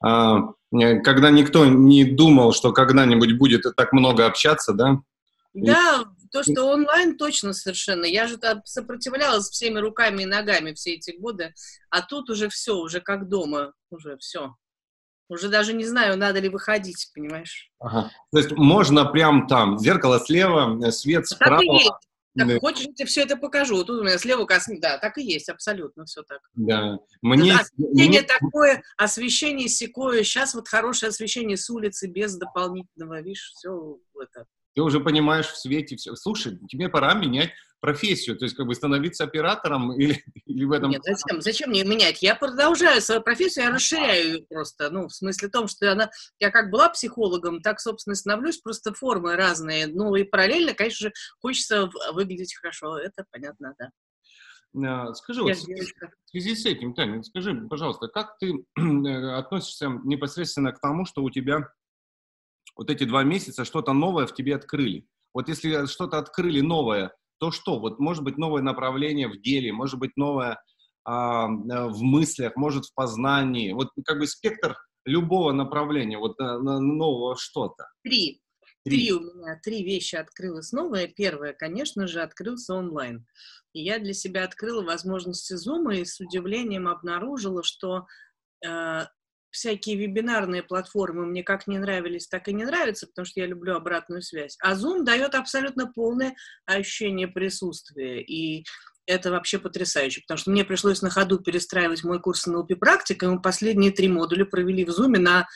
а, э, когда никто не думал, что когда-нибудь будет так много общаться, да? Да, то, что онлайн точно совершенно. Я же там сопротивлялась всеми руками и ногами все эти годы, а тут уже все, уже как дома, уже все. Уже даже не знаю, надо ли выходить, понимаешь? Ага. То есть можно прям там, зеркало слева, э, свет справа. Так и есть. Так, да. хочешь, я тебе все это покажу. Тут у меня слева косми. Да, так и есть, абсолютно все так. Да. Мне... Освещение мне... такое, освещение секое. Сейчас вот хорошее освещение с улицы без дополнительного, видишь, все это ты уже понимаешь в свете все. Слушай, тебе пора менять профессию, то есть как бы становиться оператором или, или в этом... Нет, зачем? Зачем мне менять? Я продолжаю свою профессию, я расширяю ее просто, ну, в смысле том, что она, я как была психологом, так, собственно, становлюсь, просто формы разные, ну, и параллельно, конечно же, хочется выглядеть хорошо, это понятно, да. А, скажи, вот, в связи с этим, Таня, скажи, пожалуйста, как ты относишься непосредственно к тому, что у тебя вот эти два месяца что-то новое в тебе открыли. Вот если что-то открыли новое, то что? Вот может быть новое направление в деле, может быть новое а, э, в мыслях, может в познании. Вот как бы спектр любого направления, вот на, на нового что-то. Три. Три. Три у меня, три вещи открылось новое. Первое, конечно же, открылся онлайн. И я для себя открыла возможности Zoom и с удивлением обнаружила, что э, всякие вебинарные платформы мне как не нравились, так и не нравятся, потому что я люблю обратную связь. А Zoom дает абсолютно полное ощущение присутствия. И это вообще потрясающе, потому что мне пришлось на ходу перестраивать мой курс НЛП практика, и мы последние три модуля провели в Zoom на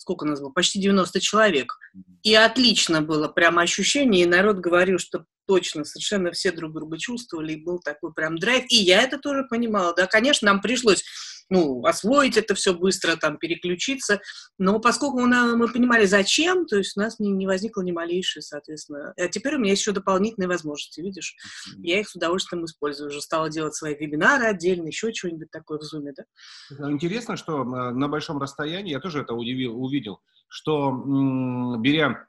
сколько у нас было, почти 90 человек. И отлично было прямо ощущение, и народ говорил, что точно, совершенно все друг друга чувствовали, и был такой прям драйв. И я это тоже понимала, да, конечно, нам пришлось ну, освоить это все быстро, там, переключиться. Но поскольку мы, мы понимали, зачем, то есть у нас не, не возникло ни малейшей, соответственно. А теперь у меня есть еще дополнительные возможности, видишь? Я их с удовольствием использую. Уже стала делать свои вебинары отдельно, еще что-нибудь такое в Zoom, да? Интересно, что на большом расстоянии, я тоже это удивил, увидел, что беря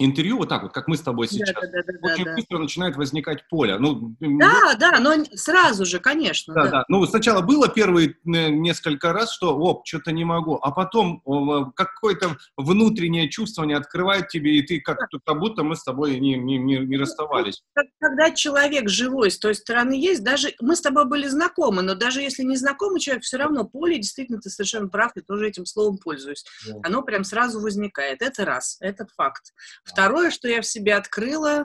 интервью, вот так вот, как мы с тобой сейчас, да, да, да, очень да, быстро да. начинает возникать поле. Ну, да, да, но сразу же, конечно. Да, да. да. Ну, сначала было первые несколько раз, что, оп, что-то не могу, а потом какое-то внутреннее чувство не открывает тебе, и ты как, как будто мы с тобой не, не, не, не ну, расставались. Когда человек живой с той стороны есть, даже мы с тобой были знакомы, но даже если не знакомый человек, все равно поле, действительно, ты совершенно прав, я тоже этим словом пользуюсь. Да. Оно прям сразу возникает. Это раз, это факт. Второе, что я в себе открыла,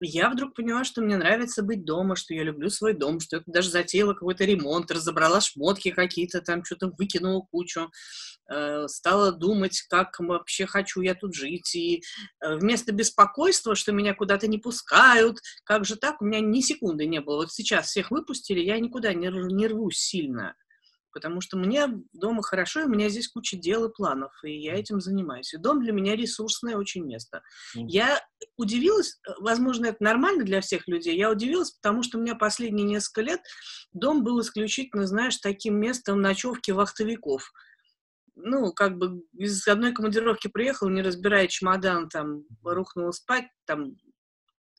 я вдруг поняла, что мне нравится быть дома, что я люблю свой дом, что я даже затеяла какой-то ремонт, разобрала шмотки какие-то, там что-то выкинула кучу, э, стала думать, как вообще хочу я тут жить. И э, вместо беспокойства, что меня куда-то не пускают, как же так, у меня ни секунды не было. Вот сейчас всех выпустили, я никуда не, не рвусь сильно потому что мне дома хорошо, и у меня здесь куча дел и планов, и я этим занимаюсь. И дом для меня ресурсное очень место. Я удивилась, э, возможно, это нормально для всех людей, я удивилась, потому что у меня последние несколько лет дом был исключительно, знаешь, таким местом ночевки вахтовиков. Ну, как бы из одной командировки приехал, не разбирая чемодан, там, рухнула спать, там,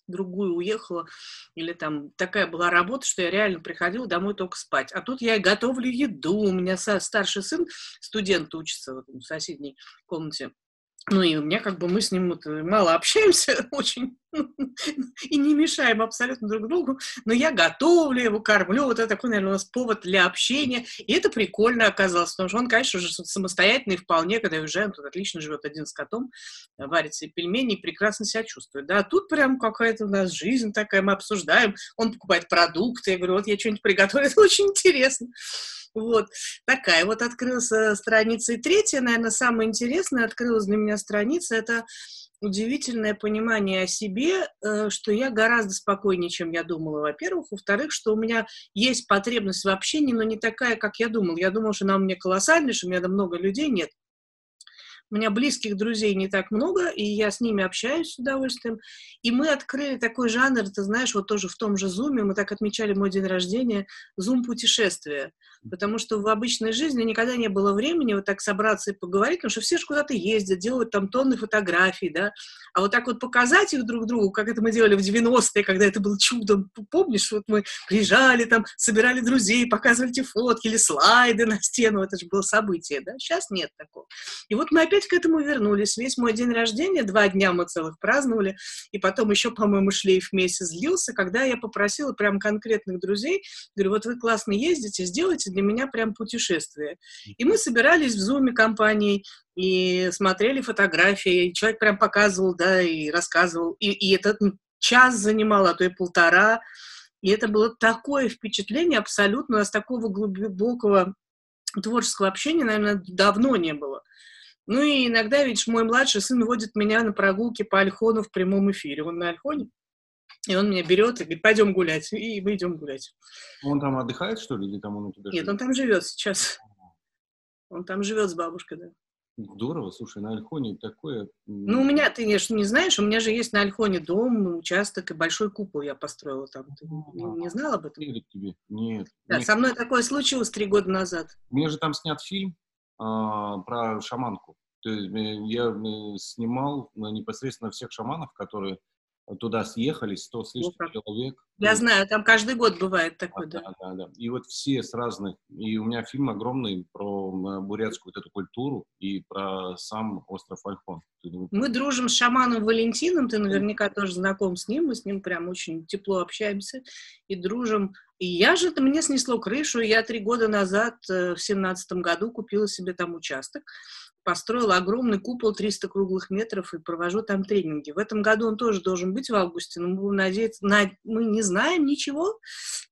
другую уехала, или там такая была работа, что я реально приходила домой только спать. А тут я готовлю еду, у меня старший сын, студент учится в соседней комнате, ну и у меня как бы мы с ним вот мало общаемся очень и не мешаем абсолютно друг другу, но я готовлю его, кормлю, вот это такой, наверное, у нас повод для общения, и это прикольно оказалось, потому что он, конечно же, самостоятельный вполне, когда уезжаем, тут отлично живет один с котом, варит себе пельмени и прекрасно себя чувствует, да, тут прям какая-то у нас жизнь такая, мы обсуждаем, он покупает продукты, я говорю, вот я что-нибудь приготовлю, это очень интересно. Вот такая вот открылась страница. И третья, наверное, самая интересная открылась для меня страница, это удивительное понимание о себе, э, что я гораздо спокойнее, чем я думала, во-первых. Во-вторых, что у меня есть потребность в общении, но не такая, как я думала. Я думала, что она у меня колоссальная, что у меня много людей. Нет. У меня близких друзей не так много, и я с ними общаюсь с удовольствием. И мы открыли такой жанр, ты знаешь, вот тоже в том же Зуме, мы так отмечали мой день рождения, Зум-путешествие. Потому что в обычной жизни никогда не было времени вот так собраться и поговорить, потому что все же куда-то ездят, делают там тонны фотографий, да. А вот так вот показать их друг другу, как это мы делали в 90-е, когда это было чудом. Помнишь, вот мы приезжали там, собирали друзей, показывали эти фотки или слайды на стену, это же было событие, да. Сейчас нет такого. И вот мы опять к этому вернулись. Весь мой день рождения, два дня мы целых праздновали, и потом еще, по-моему, шлейф месяц длился, когда я попросила прям конкретных друзей, говорю, вот вы классно ездите, сделайте для меня прям путешествие. И мы собирались в зуме компанией, и смотрели фотографии, и человек прям показывал, да, и рассказывал, и, и этот час занимал, а то и полтора, и это было такое впечатление абсолютно, у нас такого глубокого творческого общения, наверное, давно не было. Ну и иногда, видишь, мой младший сын водит меня на прогулки по Альхону в прямом эфире. Он на Альхоне, и он меня берет и говорит, пойдем гулять. И мы идем гулять. Он там отдыхает, что ли, или там он у тебя Нет, живет? он там живет сейчас. Он там живет с бабушкой, да. Здорово, слушай, на Альхоне такое... Ну, у меня, ты, конечно, не знаешь, у меня же есть на Альхоне дом, участок и большой купол я построила там. Ты не, не знал об этом? Тебе, нет. Да, нет. со мной такое случилось три года назад. Меня же там снят фильм а, про шаманку. То есть э, я э, снимал непосредственно всех шаманов, которые туда съехались, 100 с лишним ну, человек. Я знаю, там каждый год бывает такой, да. Да, да, да. И вот все с разных, и у меня фильм огромный про бурятскую вот эту культуру и про сам остров Альхон. Мы дружим с шаманом Валентином, ты наверняка тоже знаком с ним, мы с ним прям очень тепло общаемся и дружим. И я же, это мне снесло крышу, я три года назад, э, в семнадцатом году, купила себе там участок построил огромный купол 300 круглых метров и провожу там тренинги. В этом году он тоже должен быть в августе, но мы будем надеяться, на, мы не знаем ничего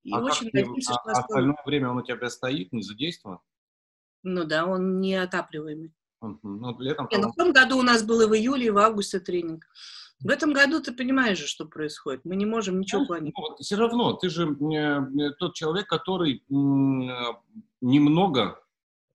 и а очень надеемся, что... А остальное время он у тебя стоит, не задействован? Ну да, он неотапливаемый. Uh-huh. Ну, летом... Не, ну, в том году у нас был и в июле, и в августе тренинг. В этом году ты понимаешь же, что происходит. Мы не можем ничего ну, планировать. Ну, все равно, ты же э, тот человек, который э, немного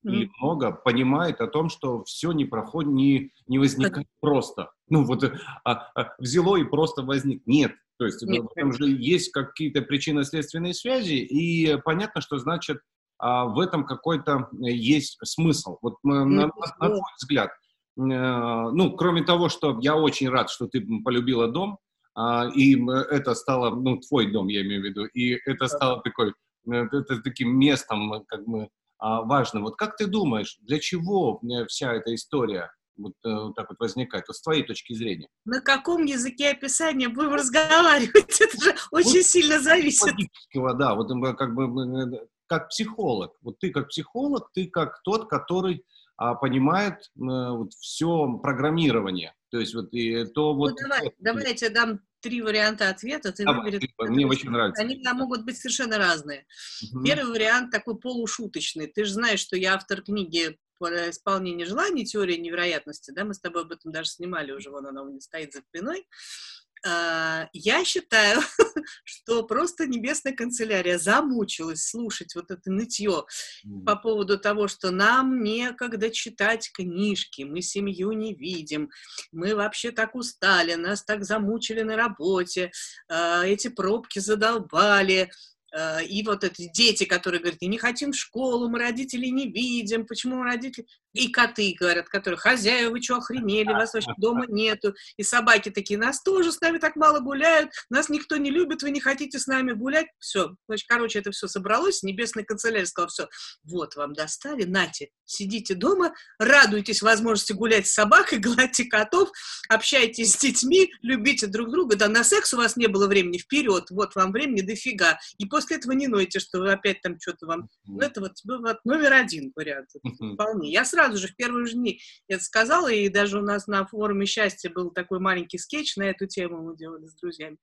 и много понимает о том, что все не проходит, не, не возникает просто. Ну вот а, а, взяло и просто возник. Нет. То есть Нет. там же есть какие-то причинно-следственные связи, и понятно, что значит а, в этом какой-то есть смысл. Вот на, на, на твой взгляд, э, ну, кроме того, что я очень рад, что ты полюбила дом, а, и это стало, ну, твой дом, я имею в виду, и это стало такой, э, это таким местом, как мы а, важно. Вот как ты думаешь, для чего э, вся эта история вот, э, вот так вот возникает, вот с твоей точки зрения? На каком языке описания будем разговаривать? Это же очень вот, сильно зависит. Да, вот как бы э, как психолог. Вот ты как психолог, ты как тот, который а, понимает э, вот все программирование. То есть вот и то ну, вот... Ну, давай, давай я тебе дам три варианта ответа, ты Давай, выбери. Мне очень нравится. Они могут быть совершенно разные. Угу. Первый вариант такой полушуточный. Ты же знаешь, что я автор книги по исполнению желаний, теория невероятности, да, мы с тобой об этом даже снимали уже, вон она у меня стоит за спиной. А, я считаю, что просто небесная канцелярия замучилась слушать вот это нытье mm. по поводу того, что нам некогда читать книжки, мы семью не видим, мы вообще так устали, нас так замучили на работе, а, эти пробки задолбали, а, и вот эти дети, которые говорят, не хотим в школу, мы родителей не видим, почему мы родители и коты, говорят, которые, хозяева, вы что, охренели, вас вообще дома нету, и собаки такие, нас тоже с нами так мало гуляют, нас никто не любит, вы не хотите с нами гулять, все, значит, короче, это все собралось, небесный канцелярий сказал, все, вот вам достали, нате, сидите дома, радуйтесь возможности гулять с собакой, гладьте котов, общайтесь с детьми, любите друг друга, да, на секс у вас не было времени, вперед, вот вам времени дофига, и после этого не нойте, что вы опять там что-то вам, ну, это вот, вот номер один вариант, вполне, я сразу сразу же в первые же дни это сказала, и даже у нас на форуме счастья был такой маленький скетч на эту тему мы делали с друзьями.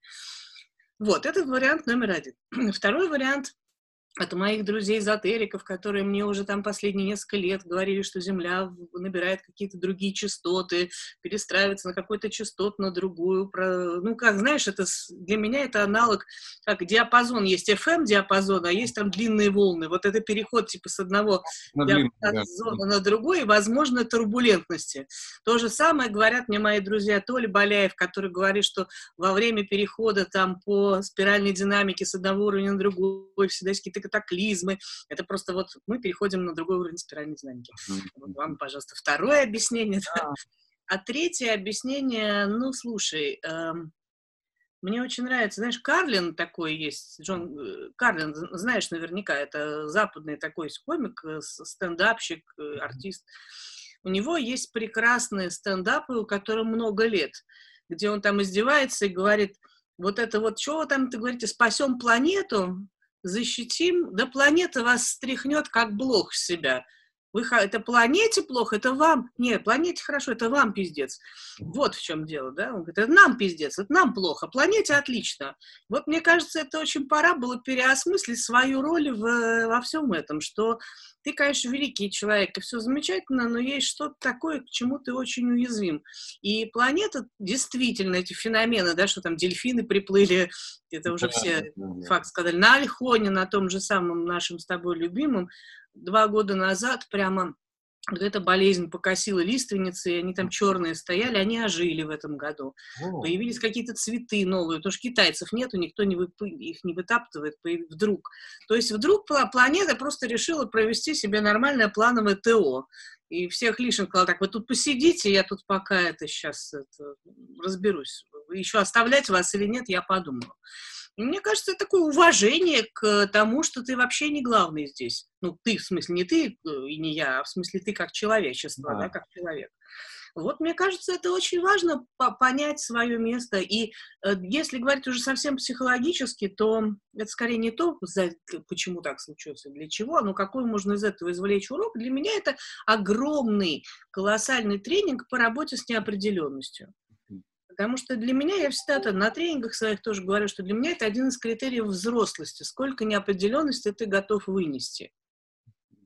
Вот, это вариант номер один. Второй вариант от моих друзей-эзотериков, которые мне уже там последние несколько лет говорили, что Земля набирает какие-то другие частоты, перестраивается на какой-то частот, на другую. Про... Ну, как, знаешь, это для меня это аналог, как диапазон. Есть FM-диапазон, а есть там длинные волны. Вот это переход типа с одного на диапазона да. на другой, и, возможно, турбулентности. То же самое говорят мне мои друзья Толя Боляев, который говорит, что во время перехода там по спиральной динамике с одного уровня на другой всегда есть какие-то катаклизмы. Это просто вот мы переходим на другой уровень спиральной динамики. Вот вам, пожалуйста, второе объяснение. Да. А третье объяснение, ну, слушай, эм, мне очень нравится, знаешь, Карлин такой есть, Джон э, Карлин, знаешь наверняка, это западный такой комик, э, стендапщик, э, артист. У него есть прекрасные стендапы, у которых много лет, где он там издевается и говорит, вот это вот, что вы там, ты говорите, спасем планету, защитим, да планета вас стряхнет, как блох с себя. Вы, это планете плохо, это вам. Нет, планете хорошо, это вам пиздец. Вот в чем дело, да? Он говорит, это нам пиздец, это нам плохо, планете отлично. Вот мне кажется, это очень пора было переосмыслить свою роль в, во всем этом, что ты, конечно, великий человек, и все замечательно, но есть что-то такое, к чему ты очень уязвим. И планета, действительно, эти феномены, да, что там дельфины приплыли, это уже да, все да, да. факт сказали, на Альхоне, на том же самом нашем с тобой любимом, два года назад прямо вот эта болезнь покосила лиственницы, и они там черные стояли, они ожили в этом году. О. Появились какие-то цветы новые, потому что китайцев нету, никто не вып... их не вытаптывает вдруг. То есть вдруг планета просто решила провести себе нормальное плановое ТО. И всех лишних сказала, так, вы тут посидите, я тут пока это сейчас это, разберусь. Еще оставлять вас или нет, я подумаю. Мне кажется, это такое уважение к тому, что ты вообще не главный здесь. Ну, ты, в смысле, не ты э, и не я, а в смысле ты как человечество, да, да как человек. Вот мне кажется, это очень важно понять свое место. И э, если говорить уже совсем психологически, то это скорее не то, за, почему так случилось и для чего, но какой можно из этого извлечь урок. Для меня это огромный, колоссальный тренинг по работе с неопределенностью. Потому что для меня, я всегда на тренингах своих тоже говорю, что для меня это один из критериев взрослости. Сколько неопределенности ты готов вынести.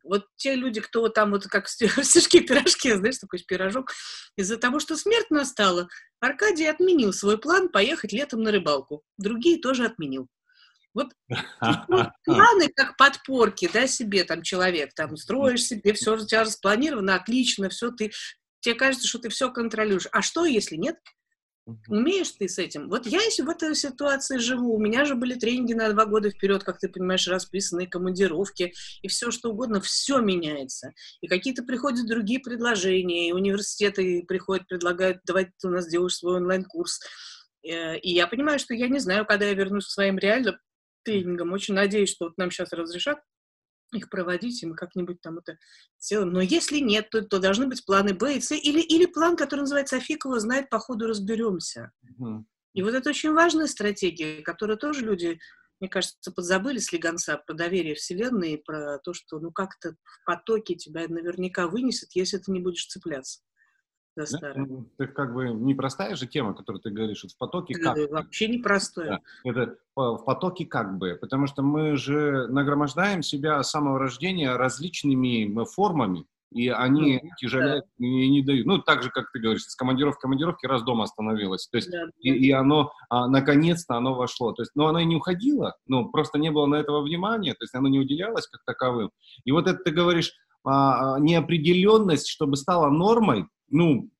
Вот те люди, кто вот там вот как стишки пирожки, знаешь, такой пирожок, из-за того, что смерть настала, Аркадий отменил свой план поехать летом на рыбалку. Другие тоже отменил. Вот планы как подпорки, да, себе там человек, там строишь себе, все у тебя распланировано, отлично, все ты, тебе кажется, что ты все контролируешь. А что, если нет? Умеешь ты с этим? Вот я если в этой ситуации живу, у меня же были тренинги на два года вперед, как ты понимаешь, расписанные командировки, и все что угодно, все меняется. И какие-то приходят другие предложения, и университеты приходят, предлагают, давай ты у нас делаешь свой онлайн-курс. Э, и я понимаю, что я не знаю, когда я вернусь к своим реальным тренингам. Очень надеюсь, что вот нам сейчас разрешат их проводить, и мы как-нибудь там это сделаем. Но если нет, то, то должны быть планы Б и С, или, или план, который называется «А знает, по ходу разберемся». Угу. И вот это очень важная стратегия, которую тоже люди, мне кажется, подзабыли с Легонца про доверие Вселенной, про то, что ну как-то в потоке тебя наверняка вынесет, если ты не будешь цепляться Да? Это как бы непростая же тема, которую ты говоришь, вот в потоке как это Вообще непростая. Да, это в потоке как бы, потому что мы же нагромождаем себя с самого рождения различными формами, и они mm тяжелеют да. и не дают. Ну, так же, как ты говоришь, с командировки командировки раз дома остановилась. То есть, да, и, и оно, а, наконец-то оно вошло. То есть, но оно и не уходило, ну, просто не было на этого внимания, то есть оно не уделялось как таковым. И вот это ты говоришь, а, а неопределенность, чтобы стала нормой, ну,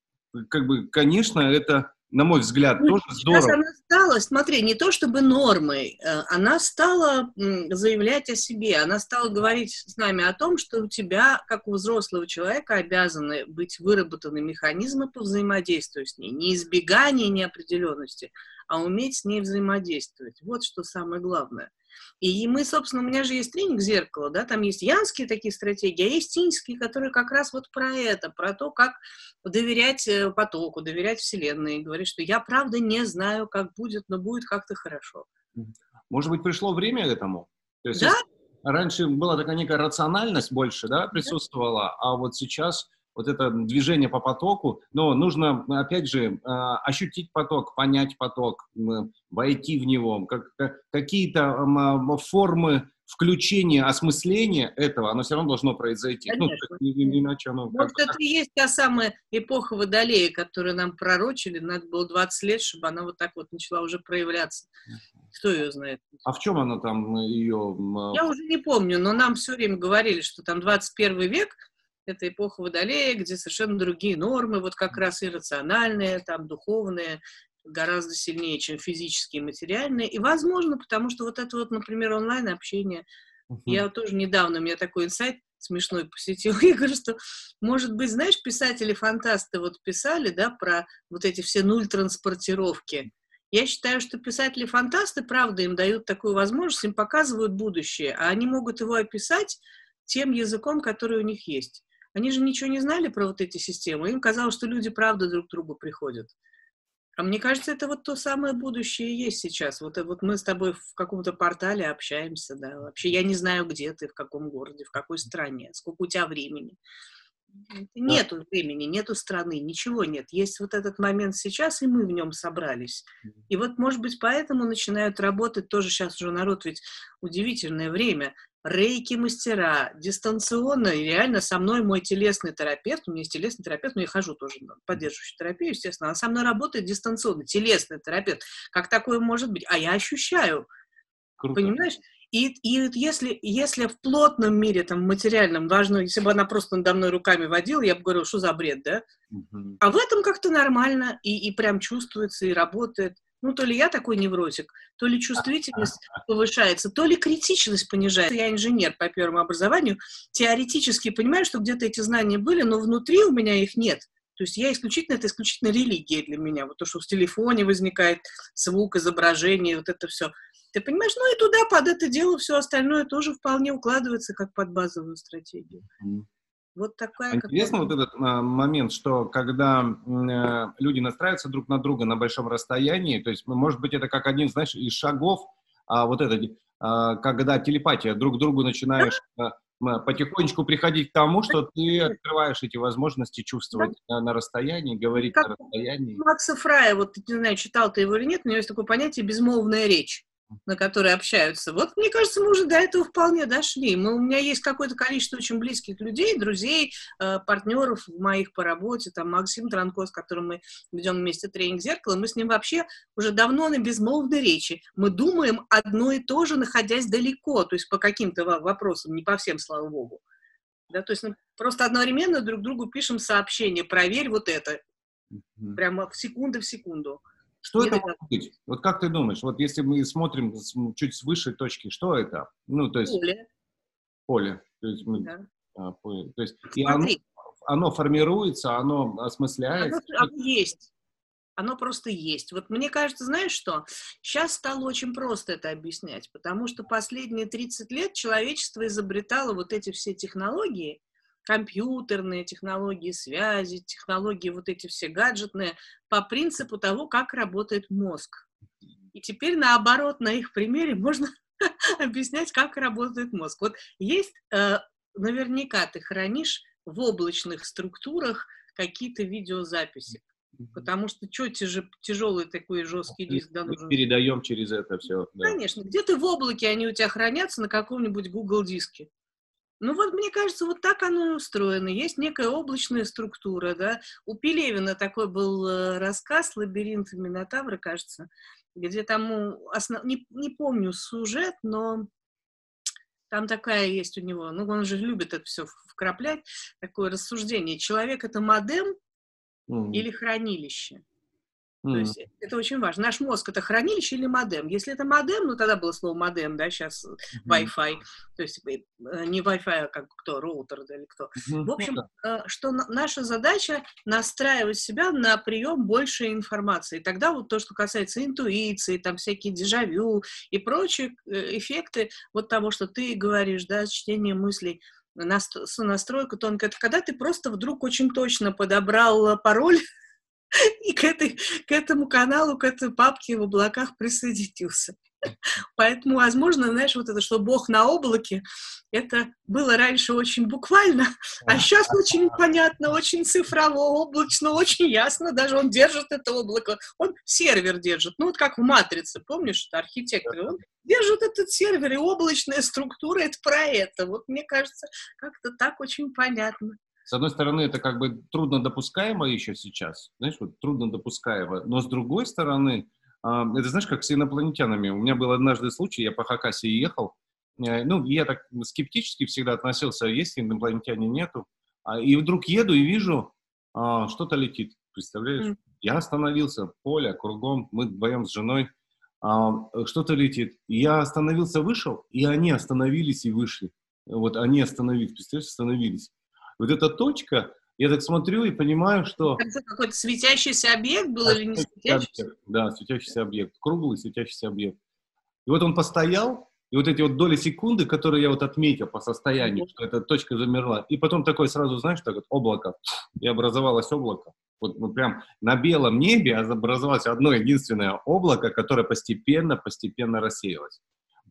как бы, конечно, это, на мой взгляд, ну, тоже здорово. она стала, смотри, не то чтобы нормой, э, она стала заявлять о себе, она стала говорить с нами о том, что у тебя, как у взрослого человека, обязаны быть выработаны механизмы по взаимодействию с ней, не избегание неопределенности, а уметь с ней взаимодействовать. Вот что самое главное – и мы, собственно, у меня же есть тренинг «Зеркало», да, там есть янские такие стратегии, а есть тинские, которые как раз вот про это, про то, как доверять э, потоку, доверять Вселенной, говорить, что я правда не знаю, как будет, но будет как-то хорошо. Может быть, пришло время этому? То есть, да? Раньше была такая некая рациональность больше, да, присутствовала, да. а вот сейчас вот это движение по потоку, но нужно, опять же, а, ощутить поток, понять поток, войти в него, как, какие-то формы включение, осмысление этого, оно все равно должно произойти. Ну, Конечно. Ну, иначе оно Может, это и есть та самая эпоха Водолея, которую нам пророчили, надо было 20 лет, чтобы она вот так вот начала уже проявляться. Кто ее знает? А в чем она там, ее... Я уже не помню, но нам все время говорили, что там 21 век, это эпоха Водолея, где совершенно другие нормы, вот как раз иррациональные, там, духовные, гораздо сильнее, чем физические и материальные. И, возможно, потому что вот это вот, например, онлайн-общение, uh-huh. я тоже недавно, у меня такой инсайт смешной посетил, я говорю, что, может быть, знаешь, писатели-фантасты вот писали, да, про вот эти все нуль транспортировки. Я считаю, что писатели-фантасты, правда, им дают такую возможность, им показывают будущее, а они могут его описать тем языком, который у них есть. Они же ничего не знали про вот эти системы. Им казалось, что люди правда друг к другу приходят. А мне кажется, это вот то самое будущее есть сейчас. Вот, вот мы с тобой в каком-то портале общаемся, да. Вообще я не знаю, где ты, в каком городе, в какой стране, сколько у тебя времени. Нету времени, нету страны, ничего нет. Есть вот этот момент сейчас, и мы в нем собрались. И вот, может быть, поэтому начинают работать тоже сейчас уже народ, ведь удивительное время рейки-мастера, дистанционно, и реально со мной мой телесный терапевт, у меня есть телесный терапевт, но я хожу тоже на поддерживающую терапию, естественно, она со мной работает дистанционно, телесный терапевт. Как такое может быть? А я ощущаю, Круто. понимаешь? И, и если, если в плотном мире, там, материальном, важно, если бы она просто надо мной руками водила, я бы говорила, что за бред, да? Угу. А в этом как-то нормально, и, и прям чувствуется, и работает. Ну, то ли я такой невротик, то ли чувствительность повышается, то ли критичность понижается. Я инженер по первому образованию, теоретически понимаю, что где-то эти знания были, но внутри у меня их нет. То есть я исключительно, это исключительно религия для меня. Вот то, что в телефоне возникает звук, изображение, вот это все. Ты понимаешь, ну и туда под это дело все остальное тоже вполне укладывается как под базовую стратегию. Вот такая... Интересно вот этот а, момент, что когда э, люди настраиваются друг на друга на большом расстоянии, то есть, может быть, это как один, знаешь, из шагов, а вот это, а, когда телепатия, друг другу начинаешь а, потихонечку приходить к тому, что ты открываешь эти возможности чувствовать да. на, на расстоянии, говорить как на расстоянии. Макса Фрая, вот, не знаю, читал ты его или нет, у него есть такое понятие «безмолвная речь» на которые общаются. Вот, мне кажется, мы уже до этого вполне дошли. Мы, у меня есть какое-то количество очень близких людей, друзей, э, партнеров моих по работе, там Максим Транко, с которым мы ведем вместе тренинг «Зеркало», мы с ним вообще уже давно на безмолвной речи. Мы думаем одно и то же, находясь далеко, то есть по каким-то вопросам, не по всем, слава богу. Да, то есть мы просто одновременно друг другу пишем сообщение, проверь вот это, прямо в секунду в секунду. Что это может быть? Вот как ты думаешь, вот если мы смотрим чуть с высшей точки, что это? Ну, то есть... Поле. Поле. То есть, мы, да. а, поле. То есть и оно, оно формируется, оно осмысляется. Оно, оно есть. Оно просто есть. Вот мне кажется, знаешь что? Сейчас стало очень просто это объяснять, потому что последние 30 лет человечество изобретало вот эти все технологии, компьютерные технологии связи, технологии вот эти все гаджетные, по принципу того, как работает мозг. И теперь наоборот, на их примере можно объяснять, как работает мозг. Вот есть, э, наверняка ты хранишь в облачных структурах какие-то видеозаписи. Потому что что тяж, тяжелый такой жесткий диск да, нужен? Передаем через это все. Да. Конечно. Где-то в облаке они у тебя хранятся на каком-нибудь Google диске. Ну вот, мне кажется, вот так оно и устроено. Есть некая облачная структура, да. У Пелевина такой был э, рассказ «Лабиринт Минотавра», кажется, где там, основ... не, не помню сюжет, но там такая есть у него, ну, он же любит это все вкраплять, такое рассуждение. Человек — это модем mm. или хранилище? Mm. То есть это очень важно. Наш мозг это хранилище или модем? Если это модем, ну тогда было слово модем, да, сейчас mm-hmm. Wi-Fi, то есть э, не Wi-Fi, а как кто, роутер да, или кто. Mm-hmm. В общем, mm-hmm. что наша задача настраивать себя на прием большей информации. И тогда вот то, что касается интуиции, там всякие дежавю и прочие э, эффекты вот того, что ты говоришь, да, чтение мыслей, настройка тонкая, это когда ты просто вдруг очень точно подобрал пароль и к, этой, к этому каналу, к этой папке в облаках присоединился. Поэтому, возможно, знаешь, вот это, что Бог на облаке, это было раньше очень буквально, а сейчас очень понятно, очень цифрово, облачно, очень ясно. Даже он держит это облако, он сервер держит. Ну, вот как в «Матрице», помнишь, это архитектор, он держит этот сервер, и облачная структура — это про это. Вот мне кажется, как-то так очень понятно. С одной стороны, это как бы трудно допускаемо еще сейчас, знаешь, вот трудно допускаемо, но с другой стороны, а, это знаешь, как с инопланетянами. У меня был однажды случай, я по Хакасии ехал, э, ну, я так скептически всегда относился, есть инопланетяне, нету, а, и вдруг еду и вижу, а, что-то летит, представляешь? Mm. Я остановился, поле, кругом, мы вдвоем с женой, что-то летит. Я остановился, вышел, и они остановились и вышли. Вот они остановились, представляешь, остановились. Вот эта точка, я так смотрю и понимаю, что... Это какой-то светящийся объект был или не светящийся? Объект, да, светящийся объект, круглый светящийся объект. И вот он постоял, и вот эти вот доли секунды, которые я вот отметил по состоянию, что эта точка замерла, и потом такой сразу, знаешь, так вот облако, и образовалось облако. Вот, вот прям на белом небе образовалось одно единственное облако, которое постепенно, постепенно рассеялось.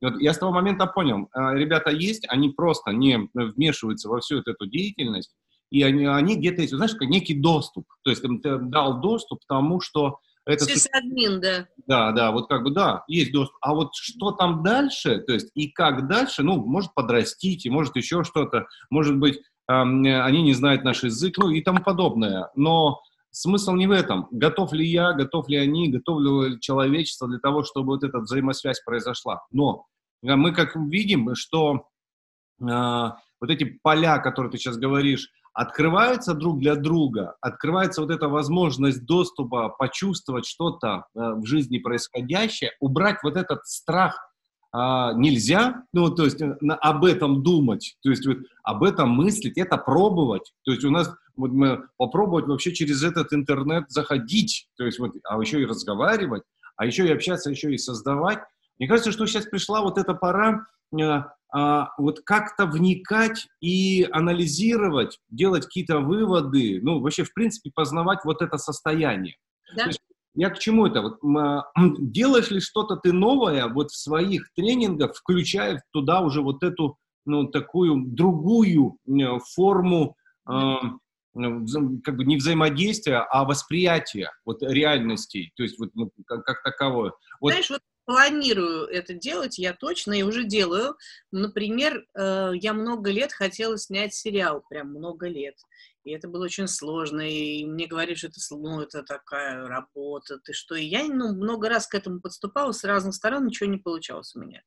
Я с того момента понял, а, ребята есть, они просто не вмешиваются во всю эту деятельность, и они, они где-то есть, знаешь, как некий доступ. То есть ты дал доступ к тому, что это... Сисадмин, да. Да, да, вот как бы, да, есть доступ. А вот что там дальше, то есть и как дальше, ну, может подрастить, и может еще что-то, может быть, эм, они не знают наш язык, ну и тому подобное. Но смысл не в этом. Готов ли я, готов ли они, готов ли человечество для того, чтобы вот эта взаимосвязь произошла. Но мы как видим, что э, вот эти поля, которые ты сейчас говоришь, открываются друг для друга, открывается вот эта возможность доступа, почувствовать что-то э, в жизни происходящее, убрать вот этот страх э, нельзя, ну, то есть э, на, об этом думать, то есть вот, об этом мыслить, это пробовать, то есть у нас вот мы попробовать вообще через этот интернет заходить, то есть вот, а еще и разговаривать, а еще и общаться, еще и создавать. Мне кажется, что сейчас пришла вот эта пора э, а, вот как-то вникать и анализировать, делать какие-то выводы, ну, вообще, в принципе, познавать вот это состояние. Да. есть, я к чему это? Вот, а, делаешь ли что-то ты новое вот в своих тренингах, включая туда уже вот эту, ну, такую другую э, форму, э, как бы не взаимодействия, а восприятия вот реальностей, то есть вот ну, как, как таковое. Вот, Знаешь, вот планирую это делать, я точно и уже делаю. Например, э, я много лет хотела снять сериал, прям много лет. И это было очень сложно, и мне говорили, что это, ну, это такая работа, ты что? И я ну, много раз к этому подступала, с разных сторон ничего не получалось у меня.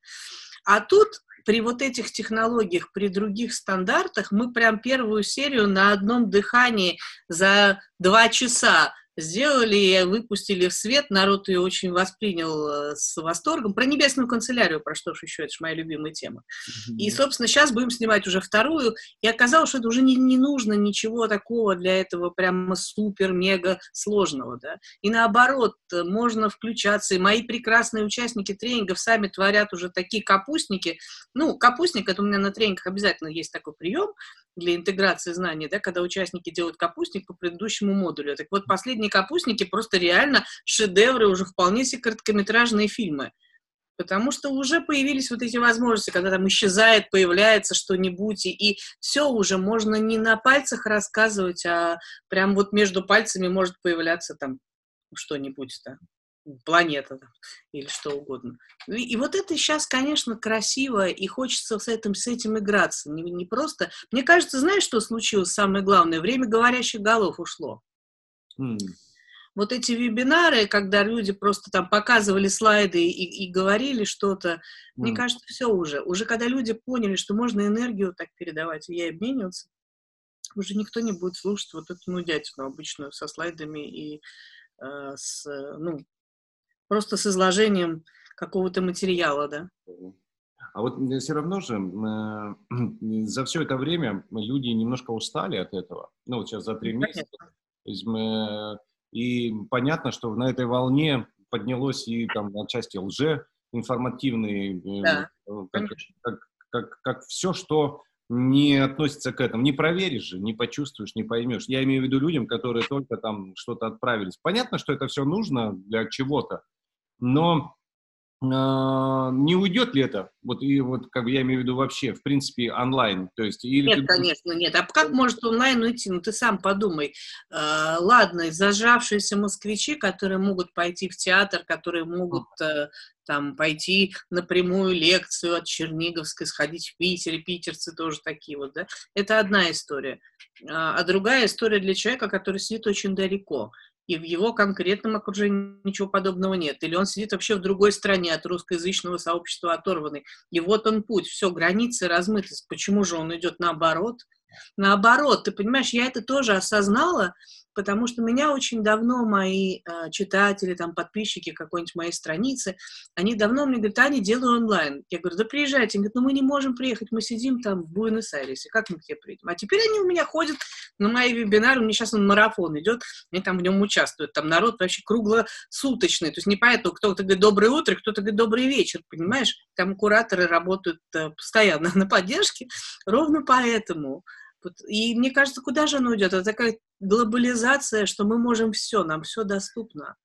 А тут при вот этих технологиях, при других стандартах, мы прям первую серию на одном дыхании за два часа сделали, выпустили в свет, народ ее очень воспринял э, с восторгом. Про небесную канцелярию, про что ж еще, это же моя любимая тема. Mm-hmm. И, собственно, сейчас будем снимать уже вторую, и оказалось, что это уже не, не нужно ничего такого для этого прямо супер-мега сложного, да. И наоборот, э, можно включаться, и мои прекрасные участники тренингов сами творят уже такие капустники. Ну, капустник, это у меня на тренингах обязательно есть такой прием, для интеграции знаний, да, когда участники делают капустник по предыдущему модулю. Так вот, последние капустники просто реально шедевры, уже вполне себе короткометражные фильмы. Потому что уже появились вот эти возможности, когда там исчезает, появляется что-нибудь, и, и все уже можно не на пальцах рассказывать, а прям вот между пальцами может появляться там что-нибудь, да планета или что угодно. И, и вот это сейчас, конечно, красиво, и хочется с этим, с этим играться. Не, не просто... Мне кажется, знаешь, что случилось самое главное? Время говорящих голов ушло. Mm. Вот эти вебинары, когда люди просто там показывали слайды и, и говорили что-то, mm. мне кажется, все уже. Уже когда люди поняли, что можно энергию так передавать и обмениваться, уже никто не будет слушать вот эту нудятину обычную со слайдами и э, с, ну, просто с изложением какого-то материала, да. А вот все равно же э, за все это время люди немножко устали от этого. Ну, вот сейчас за три месяца. То есть мы, и понятно, что на этой волне поднялось и там отчасти лже информативные, э, да, как, как, как, как все, что не относится к этому. Не проверишь же, не почувствуешь, не поймешь. Я имею в виду людям, которые только там что-то отправились. Понятно, что это все нужно для чего-то, но не уйдет ли это? Вот и вот как бы я имею в виду вообще, в принципе, онлайн. То есть, или нет, ты... конечно, нет. А как может онлайн уйти? Ну ты сам подумай. Э, ладно, зажавшиеся москвичи, которые могут пойти в театр, которые могут э, там пойти на прямую лекцию от Черниговской, сходить в Питере, питерцы тоже такие вот, да, это одна история. А, а другая история для человека, который сидит очень далеко и в его конкретном окружении ничего подобного нет. Или он сидит вообще в другой стране от русскоязычного сообщества оторванный. И вот он путь, все, границы размыты. Почему же он идет наоборот? Наоборот, ты понимаешь, я это тоже осознала, потому что меня очень давно мои э, читатели, там, подписчики какой-нибудь моей страницы, они давно мне говорят, Аня, делаю онлайн. Я говорю, да приезжайте. Они говорят, ну мы не можем приехать, мы сидим там в Буэнос-Айресе, как мы к тебе приедем? А теперь они у меня ходят на мои вебинары, у меня сейчас он марафон идет, они там в нем участвуют, там народ вообще круглосуточный, то есть непонятно, кто-то говорит доброе утро, кто-то говорит добрый вечер, понимаешь? Там кураторы работают э, постоянно на поддержке, ровно поэтому и мне кажется, куда же оно идет? Это такая глобализация, что мы можем все, нам все доступно.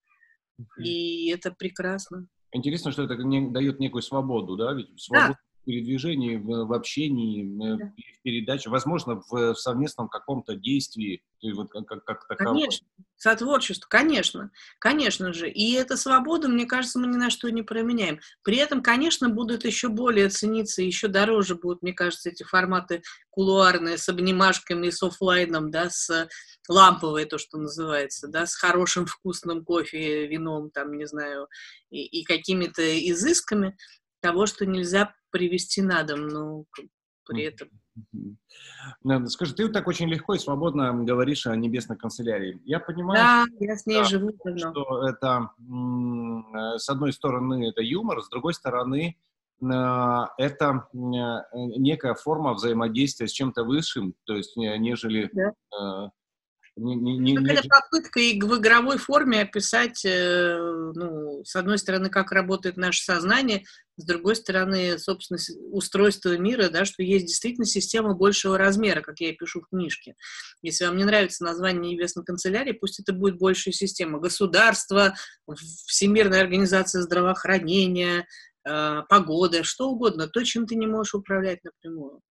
И это прекрасно. Интересно, что это не, дает некую свободу, да? Ведь свободу да. Передвижении, в, в общении, да. в передаче, возможно, в, в совместном каком-то действии вот как, как, как. Конечно, сотворчество, конечно, конечно же. И эта свобода, мне кажется, мы ни на что не променяем. При этом, конечно, будут еще более цениться, еще дороже будут, мне кажется, эти форматы кулуарные с обнимашками, с офлайном, да, с ламповой, то, что называется, да, с хорошим вкусным кофе, вином, там, не знаю, и, и какими-то изысками того, что нельзя привести на дом, ну, при этом. Скажи, ты так очень легко и свободно говоришь о небесной канцелярии. Я понимаю, да, я с ней да, живу давно. что это, э, с одной стороны, это юмор, с другой стороны, э, это э, некая форма взаимодействия с чем-то высшим, то есть нежели да. Не, не, не, ну, это попытка и в игровой форме описать, э, ну, с одной стороны, как работает наше сознание, с другой стороны, собственно, устройство мира, да, что есть действительно система большего размера, как я и пишу в книжке. Если вам не нравится название Небесной канцелярии, пусть это будет большая система. Государство, Всемирная организация здравоохранения, э, погода, что угодно, то, чем ты не можешь управлять напрямую.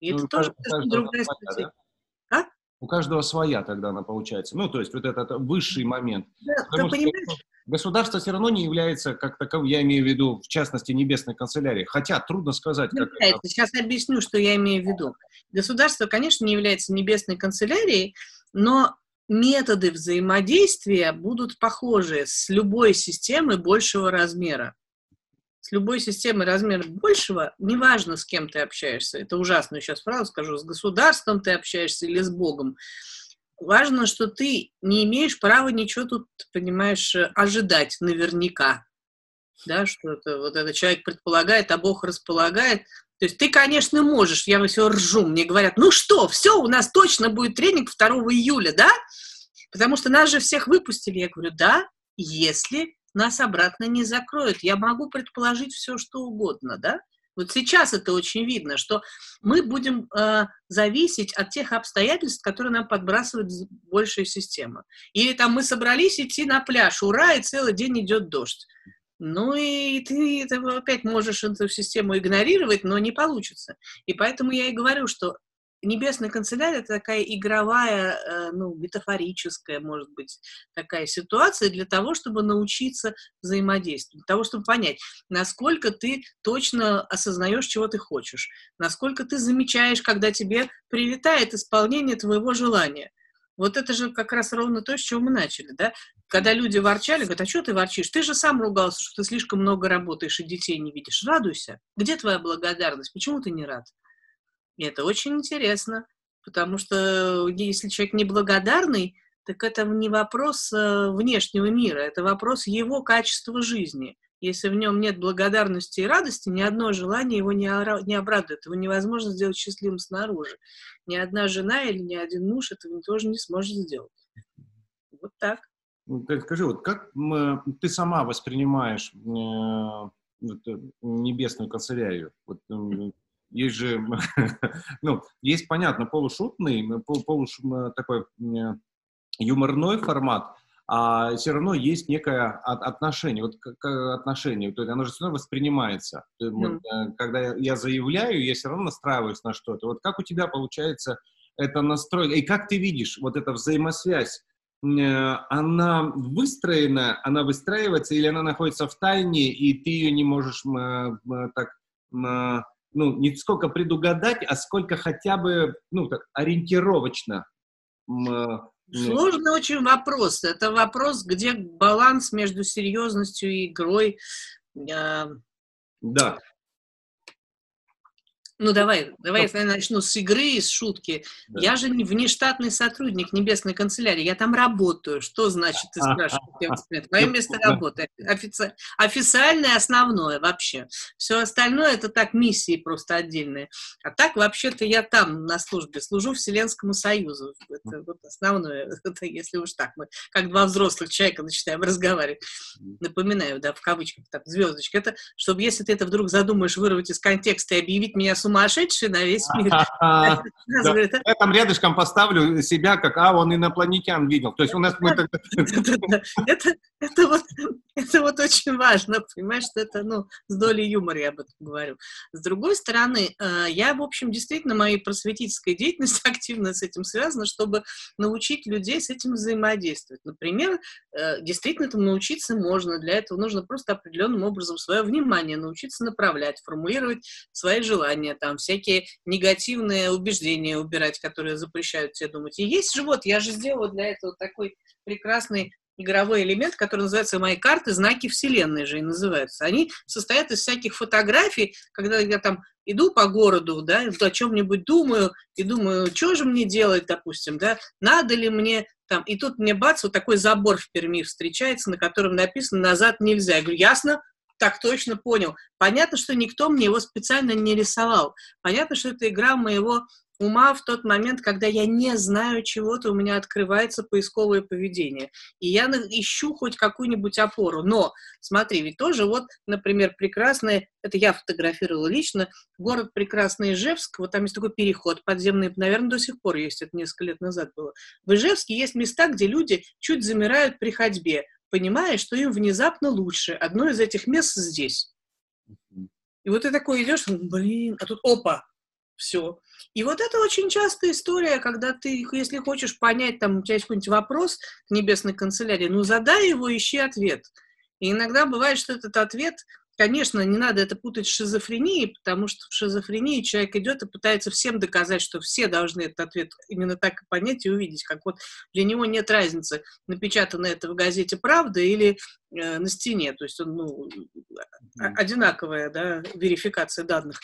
И ну, это тоже другая статья. Да? У каждого своя тогда она получается. Ну, то есть вот этот высший момент. Да, ты понимаешь? Государство все равно не является как таковым, я имею в виду, в частности, небесной канцелярии. Хотя трудно сказать, как это. Сейчас объясню, что я имею в виду. Государство, конечно, не является небесной канцелярией, но методы взаимодействия будут похожи с любой системой большего размера с любой системой размера большего, неважно, с кем ты общаешься, это ужасную сейчас фразу скажу, с государством ты общаешься или с Богом, важно, что ты не имеешь права ничего тут, понимаешь, ожидать наверняка. Да, что это, вот этот человек предполагает, а Бог располагает. То есть ты, конечно, можешь, я все ржу, мне говорят, ну что, все, у нас точно будет тренинг 2 июля, да? Потому что нас же всех выпустили. Я говорю, да, если нас обратно не закроют. Я могу предположить все, что угодно, да? Вот сейчас это очень видно, что мы будем э, зависеть от тех обстоятельств, которые нам подбрасывает большая система. Или там мы собрались идти на пляж, ура, и целый день идет дождь. Ну и ты это опять можешь эту систему игнорировать, но не получится. И поэтому я и говорю, что Небесная канцелярия – это такая игровая, э, ну, метафорическая, может быть, такая ситуация для того, чтобы научиться взаимодействовать, для того, чтобы понять, насколько ты точно осознаешь, чего ты хочешь, насколько ты замечаешь, когда тебе прилетает исполнение твоего желания. Вот это же как раз ровно то, с чего мы начали, да? Когда люди ворчали, говорят, а что ты ворчишь? Ты же сам ругался, что ты слишком много работаешь и детей не видишь. Радуйся. Где твоя благодарность? Почему ты не рад? И это очень интересно, потому что если человек неблагодарный, так это не вопрос э, внешнего мира, это вопрос его качества жизни. Если в нем нет благодарности и радости, ни одно желание его не, обрадует. Его невозможно сделать счастливым снаружи. Ни одна жена или ни один муж этого тоже не сможет сделать. Вот так. Ну, скажи, вот как ты сама воспринимаешь э, э, небесную канцелярию? Вот, есть же, ну, есть, понятно, полушутный, полуш, такой юморной формат, а все равно есть некое отношение, вот как отношение, то есть оно же все равно воспринимается. Mm. Вот, э, когда я заявляю, я все равно настраиваюсь на что-то. Вот как у тебя получается это настрой, и как ты видишь вот эта взаимосвязь, э, она выстроена, она выстраивается, или она находится в тайне, и ты ее не можешь так, ну, не сколько предугадать, а сколько хотя бы, ну, так, ориентировочно Сложный очень вопрос. Это вопрос, где баланс между серьезностью и игрой. А, да. Ну, давай, давай я начну с игры с шутки. Да. Я же не внештатный сотрудник Небесной канцелярии, я там работаю. Что значит, ты спрашиваешь? Мое место работы. Офици... Официальное основное вообще. Все остальное это так, миссии просто отдельные. А так, вообще-то, я там на службе, служу Вселенскому Союзу. Это вот основное, это, если уж так мы, как два взрослых человека, начинаем разговаривать. Напоминаю, да, в кавычках, там, звездочка. Это, чтобы если ты это вдруг задумаешь вырвать из контекста и объявить меня сумасшедшим, сумасшедший на весь мир. Я там рядышком поставлю себя, как, а, он инопланетян видел. То есть у нас... Вот это вот очень важно, понимаешь, что это, ну, с долей юмора я об этом говорю. С другой стороны, э, я, в общем, действительно, моя просветительская деятельность активно с этим связана, чтобы научить людей с этим взаимодействовать. Например, э, действительно этому научиться можно, для этого нужно просто определенным образом свое внимание научиться направлять, формулировать свои желания, там, всякие негативные убеждения убирать, которые запрещают тебе думать. И есть живот, я же сделала для этого такой прекрасный игровой элемент, который называется «Мои карты. Знаки Вселенной» же и называются. Они состоят из всяких фотографий, когда я там иду по городу, да, о чем-нибудь думаю, и думаю, что же мне делать, допустим, да, надо ли мне там, и тут мне бац, вот такой забор в Перми встречается, на котором написано «назад нельзя». Я говорю, ясно, так точно понял. Понятно, что никто мне его специально не рисовал. Понятно, что это игра моего ума в тот момент, когда я не знаю чего-то, у меня открывается поисковое поведение. И я ищу хоть какую-нибудь опору. Но, смотри, ведь тоже вот, например, прекрасный, это я фотографировала лично, город прекрасный Ижевск, вот там есть такой переход подземный, наверное, до сих пор есть, это несколько лет назад было. В Ижевске есть места, где люди чуть замирают при ходьбе, понимая, что им внезапно лучше. Одно из этих мест здесь. И вот ты такой идешь, блин, а тут опа, все. И вот это очень частая история, когда ты, если хочешь понять, там, у тебя есть какой-нибудь вопрос к небесной канцелярии, ну, задай его, ищи ответ. И иногда бывает, что этот ответ Конечно, не надо это путать с шизофренией, потому что в шизофрении человек идет и пытается всем доказать, что все должны этот ответ именно так и понять и увидеть, как вот для него нет разницы, напечатано это в газете «Правда» или э, на стене, то есть он, ну, одинаковая, да, верификация данных.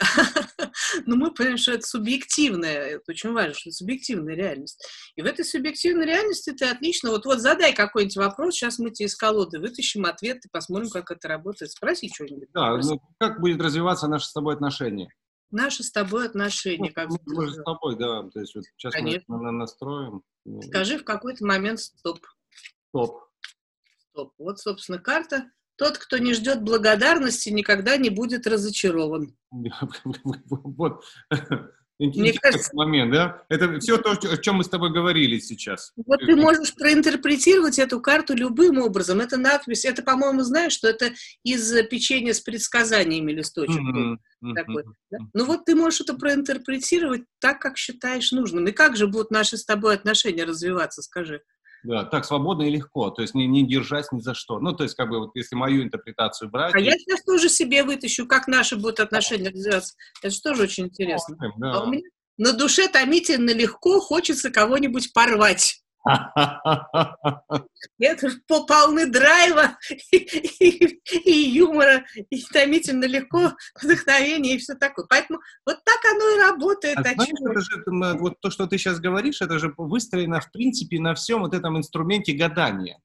Но мы понимаем, что это субъективная, это очень важно, что это субъективная реальность. И в этой субъективной реальности ты отлично, вот, вот задай какой-нибудь вопрос, сейчас мы тебе из колоды вытащим ответ и посмотрим, как это работает. Спроси что-нибудь. Да, ну, как будет развиваться наше с тобой отношение? Наши с тобой отношения. Ну, как мы, мы же с тобой, да. То есть вот сейчас Конечно. мы настроим. Скажи в какой-то момент стоп. Стоп. Стоп. Вот, собственно, карта тот, кто не ждет благодарности, никогда не будет разочарован. Вот. Мне кажется, момент, да? Это все то, о чем мы с тобой говорили сейчас. Вот ты можешь проинтерпретировать эту карту любым образом. Это надпись, это, по-моему, знаешь, что это из печенья с предсказаниями листочек. Mm-hmm. Такой, mm-hmm. да? Ну вот ты можешь это проинтерпретировать так, как считаешь нужным. И как же будут наши с тобой отношения развиваться, скажи? Да, так свободно и легко, то есть не, не держась ни за что. Ну, то есть, как бы, вот, если мою интерпретацию брать... А я сейчас тоже себе вытащу, как наши будут отношения развиваться. Это же тоже очень интересно. Да. А у меня на душе томительно легко хочется кого-нибудь порвать. Это полны драйва и, и, и юмора, и томительно легко, вдохновение и все такое. Поэтому вот так оно и работает. А знаешь, это же, вот то, что ты сейчас говоришь, это же выстроено, в принципе, на всем вот этом инструменте гадания.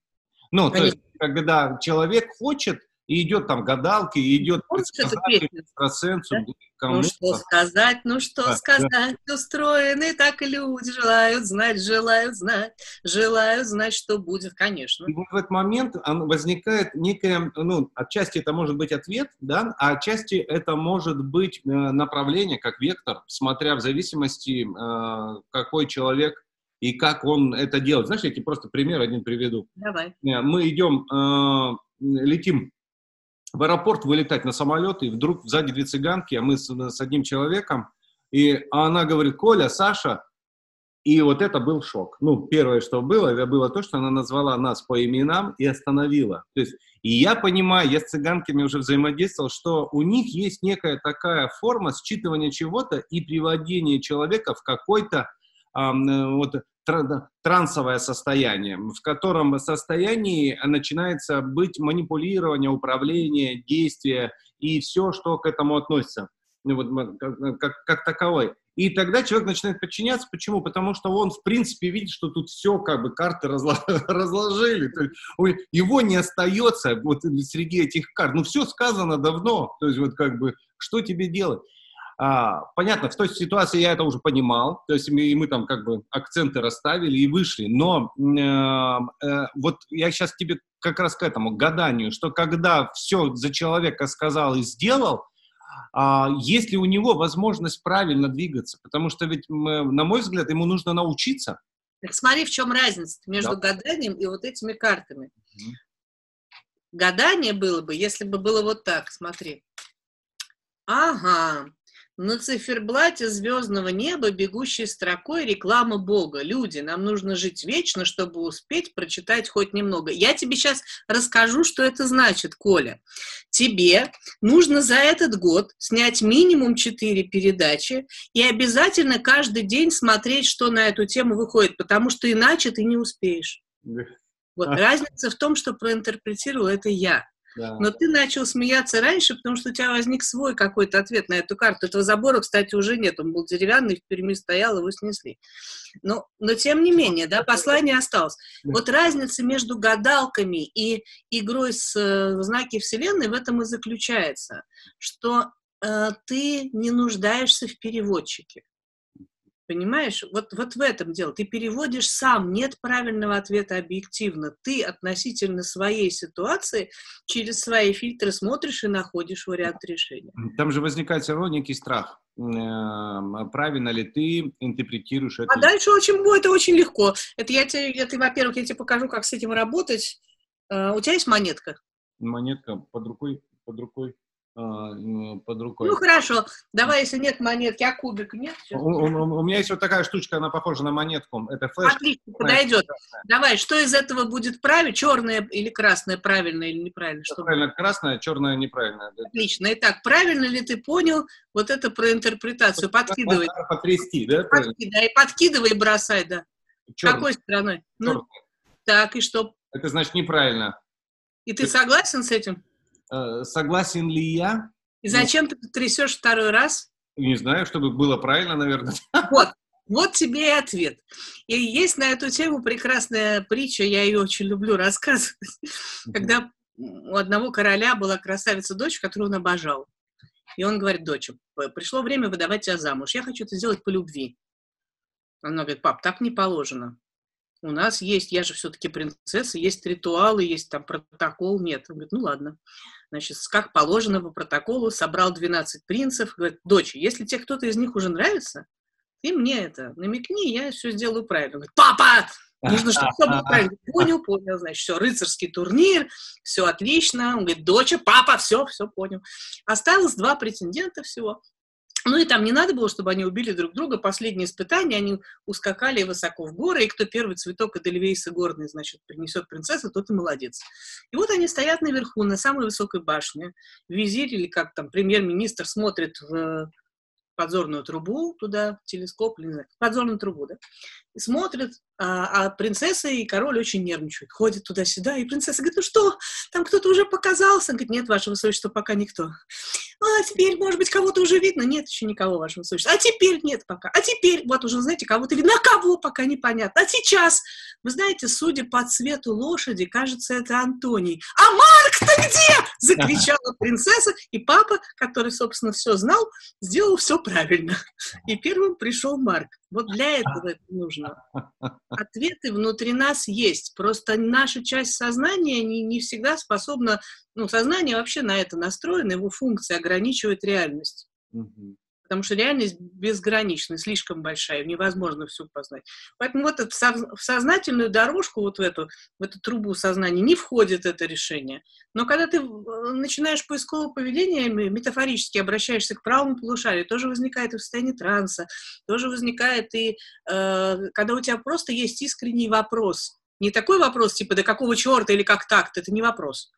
Ну, Конечно. то есть, когда человек хочет, и идет там гадалки, и идет экстрасенсу. Да? Ну что сказать, ну что да, сказать, да. устроены так люди, желают знать, желают знать, желают знать, что будет, конечно. И вот в этот момент возникает некое, ну, отчасти это может быть ответ, да, а отчасти это может быть э, направление, как вектор, смотря в зависимости, э, какой человек и как он это делает. Знаешь, я тебе просто пример один приведу. Давай. Мы идем, э, летим в аэропорт, вылетать на самолет, и вдруг сзади две цыганки, а мы с, с одним человеком, и она говорит, Коля, Саша, и вот это был шок. Ну, первое, что было, это было то, что она назвала нас по именам и остановила. То есть, и я понимаю, я с цыганками уже взаимодействовал, что у них есть некая такая форма считывания чего-то и приводения человека в какой-то э, вот, трансовое состояние, в котором состоянии начинается быть манипулирование, управление, действие и все, что к этому относится ну, вот, как, как, как таковой. И тогда человек начинает подчиняться. Почему? Потому что он, в принципе, видит, что тут все, как бы, карты разложили. Его не остается вот среди этих карт. Ну, все сказано давно. То есть, вот как бы, что тебе делать? А, понятно, в той ситуации я это уже понимал, то есть мы, мы там как бы акценты расставили и вышли, но э, э, вот я сейчас тебе как раз к этому гаданию, что когда все за человека сказал и сделал, а, есть ли у него возможность правильно двигаться? Потому что ведь, на мой взгляд, ему нужно научиться. Так смотри, в чем разница между да. гаданием и вот этими картами. Угу. Гадание было бы, если бы было вот так, смотри. Ага, на циферблате звездного неба, бегущей строкой, реклама Бога. Люди, нам нужно жить вечно, чтобы успеть прочитать хоть немного. Я тебе сейчас расскажу, что это значит, Коля. Тебе нужно за этот год снять минимум 4 передачи и обязательно каждый день смотреть, что на эту тему выходит, потому что иначе ты не успеешь. Вот разница в том, что проинтерпретировал это я. Но ты начал смеяться раньше, потому что у тебя возник свой какой-то ответ на эту карту. Этого забора, кстати, уже нет. Он был деревянный, в Перми стоял, его снесли. Но, но тем не менее, да, послание осталось. Вот разница между гадалками и игрой с э, знаки Вселенной в этом и заключается, что э, ты не нуждаешься в переводчике. Понимаешь, вот, вот в этом дело. Ты переводишь сам, нет правильного ответа объективно. Ты относительно своей ситуации через свои фильтры смотришь и находишь вариант решения. Там же возникает все равно некий страх. Эм, правильно ли ты интерпретируешь это? А дальше очень, это очень легко. Это я тебе, это, во-первых, я тебе покажу, как с этим работать. Uh, у тебя есть монетка? Монетка под рукой, под рукой. А, под рукой. Ну хорошо, давай, если нет монетки, а кубик нет? У, у, у меня есть вот такая штучка, она похожа на монетку. Это флеш. Отлично, подойдет. Давай, что из этого будет правильно? Черное или красное правильно или неправильно? Что правильно будет? красное, черное неправильно. Отлично. Итак, правильно ли ты понял вот это про интерпретацию? Подкидывай. Потрясти, да? Подкидывай, и бросай, да. Черный. Какой стороной? Ну, так, и что? Это значит неправильно. И ты согласен с этим? Э, согласен ли я? И зачем ты трясешь второй раз? Не знаю, чтобы было правильно, наверное. Вот, вот тебе и ответ. И есть на эту тему прекрасная притча, я ее очень люблю рассказывать, когда у одного короля была красавица-дочь, которую он обожал. И он говорит, дочь, пришло время выдавать тебя замуж, я хочу это сделать по любви. Она говорит, пап, так не положено у нас есть, я же все-таки принцесса, есть ритуалы, есть там протокол, нет. Он говорит, ну ладно. Значит, как положено по протоколу, собрал 12 принцев, говорит, дочь, если тебе кто-то из них уже нравится, ты мне это намекни, я все сделаю правильно. Говорит, папа, нужно, чтобы все было правильно. Понял, понял, значит, все, рыцарский турнир, все отлично. Он говорит, доча, папа, все, все понял. Осталось два претендента всего. Ну и там не надо было, чтобы они убили друг друга. Последнее испытание, они ускакали высоко в горы, и кто первый цветок Эдельвейса горный, значит, принесет принцесса, тот и молодец. И вот они стоят наверху, на самой высокой башне. Визирь или как там премьер-министр смотрит в подзорную трубу туда, телескоп, не знаю, подзорную трубу, да, и смотрит, а, а принцесса и король очень нервничают, ходят туда-сюда, и принцесса говорит, ну что, там кто-то уже показался? Он говорит, нет, ваше высочество, пока никто. А теперь, может быть, кого-то уже видно? Нет, еще никого, ваше высочество. А теперь нет пока. А теперь, вот уже, знаете, кого-то видно, а кого пока непонятно. А сейчас, вы знаете, судя по цвету лошади, кажется, это Антоний. А Марк-то где? Закричала принцесса, и папа, который, собственно, все знал, сделал все правильно. И первым пришел Марк. Вот для этого это нужно. Ответы внутри нас есть. Просто наша часть сознания не, не всегда способна... Ну, сознание вообще на это настроено, его функция ограничивает реальность. потому что реальность безгранична, слишком большая, невозможно все познать. Поэтому вот в сознательную дорожку, вот в эту, в эту трубу сознания не входит это решение. Но когда ты начинаешь поисковое поведение, метафорически обращаешься к правому полушарию, тоже возникает и в состоянии транса, тоже возникает и э, когда у тебя просто есть искренний вопрос. Не такой вопрос, типа, да какого черта или как так, это не вопрос.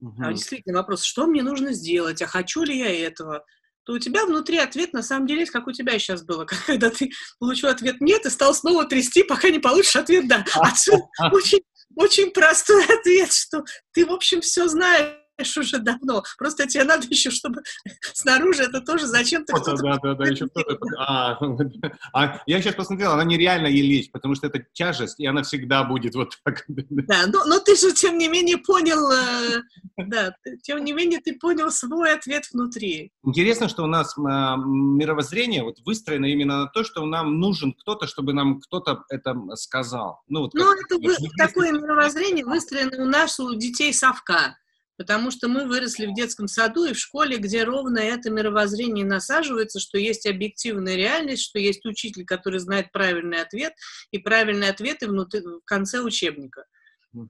Угу. А действительно вопрос, что мне нужно сделать, а хочу ли я этого? то у тебя внутри ответ на самом деле есть, как у тебя сейчас было. Когда ты получил ответ «нет» и стал снова трясти, пока не получишь ответ «да». Отсюда очень, очень простой ответ, что ты, в общем, все знаешь, уже давно. Просто тебе надо еще, чтобы снаружи это тоже зачем-то кто-то... Да, да, да, еще кто-то... А, а, я сейчас посмотрел, она нереально ей лечь, потому что это тяжесть, и она всегда будет вот так. Да, но, но ты же, тем не менее, понял... Э, да, тем не менее, ты понял свой ответ внутри. Интересно, что у нас э, мировоззрение вот выстроено именно на то, что нам нужен кто-то, чтобы нам кто-то это сказал. Ну, вот ну это вы, такое мировоззрение выстроено у нас, у детей совка потому что мы выросли в детском саду и в школе, где ровно это мировоззрение насаживается, что есть объективная реальность, что есть учитель, который знает правильный ответ, и правильные ответы внутри, в конце учебника. Ну,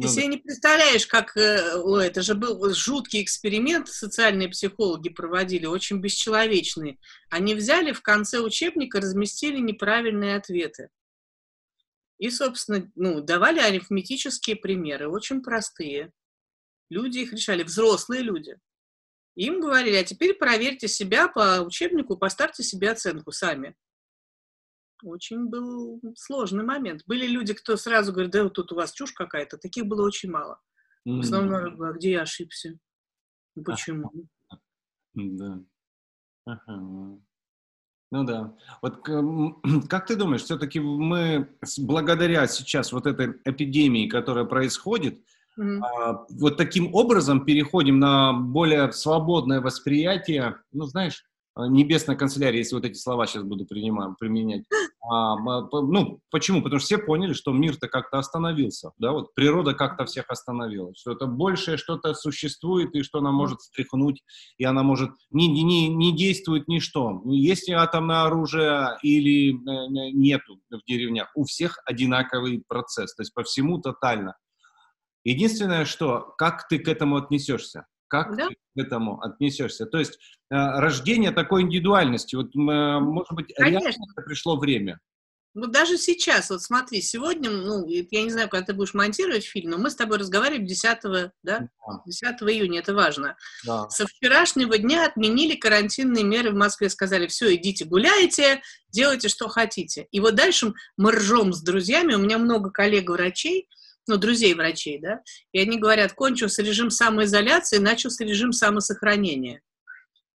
Ты себе не представляешь, как... О, это же был жуткий эксперимент, социальные психологи проводили, очень бесчеловечный. Они взяли в конце учебника, разместили неправильные ответы. И, собственно, ну, давали арифметические примеры, очень простые. Люди их решали, взрослые люди. Им говорили, а теперь проверьте себя по учебнику, поставьте себе оценку сами. Очень был сложный момент. Были люди, кто сразу говорит, да вот тут у вас чушь какая-то. Таких было очень мало. В основном, а где я ошибся? Почему? Да. Ага. Ну да. Вот как ты думаешь, все-таки мы благодаря сейчас вот этой эпидемии, которая происходит, Mm-hmm. вот таким образом переходим на более свободное восприятие, ну, знаешь, а, небесная канцелярия, если вот эти слова сейчас буду принимать, применять. А, ну, почему? Потому что все поняли, что мир-то как-то остановился, да, вот природа как-то всех остановила, что это большее что-то существует, и что она может стряхнуть, и она может, не, не, не действует ничто. Есть ли атомное оружие или э, нету в деревнях, у всех одинаковый процесс, то есть по всему тотально. Единственное, что, как ты к этому отнесешься? Как да? ты к этому отнесешься? То есть э, рождение такой индивидуальности, вот, э, может быть, Конечно. реально пришло время? Ну, даже сейчас, вот смотри, сегодня, ну, я не знаю, когда ты будешь монтировать фильм, но мы с тобой разговариваем 10, да? да. 10 июня, это важно. Да. Со вчерашнего дня отменили карантинные меры в Москве, сказали, все, идите гуляйте, делайте, что хотите. И вот дальше мы ржем с друзьями, у меня много коллег-врачей, ну, друзей врачей, да, и они говорят, кончился режим самоизоляции, начался режим самосохранения.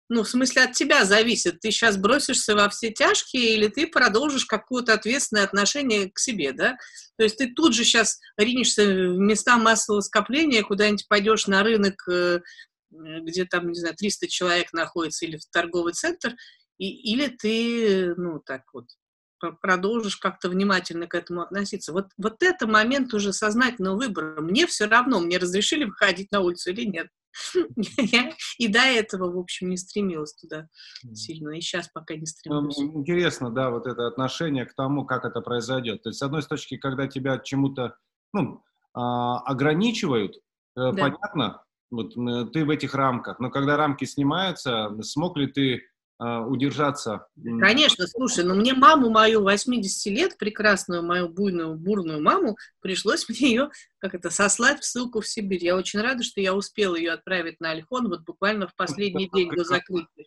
Ну, в смысле, от тебя зависит, ты сейчас бросишься во все тяжкие или ты продолжишь какое-то ответственное отношение к себе, да? То есть ты тут же сейчас ринешься в места массового скопления, куда-нибудь пойдешь на рынок, э, где там, не знаю, 300 человек находится, или в торговый центр, и, или ты, ну, так вот, продолжишь как-то внимательно к этому относиться. Вот, вот это момент уже сознательного выбора. Мне все равно, мне разрешили выходить на улицу или нет. Я и до этого, в общем, не стремилась туда сильно, и сейчас пока не стремлюсь. Интересно, да, вот это отношение к тому, как это произойдет. То есть, с одной точки, когда тебя чему-то ну, а, ограничивают, э, да. понятно, вот ты в этих рамках, но когда рамки снимаются, смог ли ты удержаться. Конечно, слушай, но ну, мне маму мою 80 лет, прекрасную мою буйную, бурную маму, пришлось мне ее, как это, сослать в ссылку в Сибирь. Я очень рада, что я успела ее отправить на Альхон вот буквально в последний день до закрытия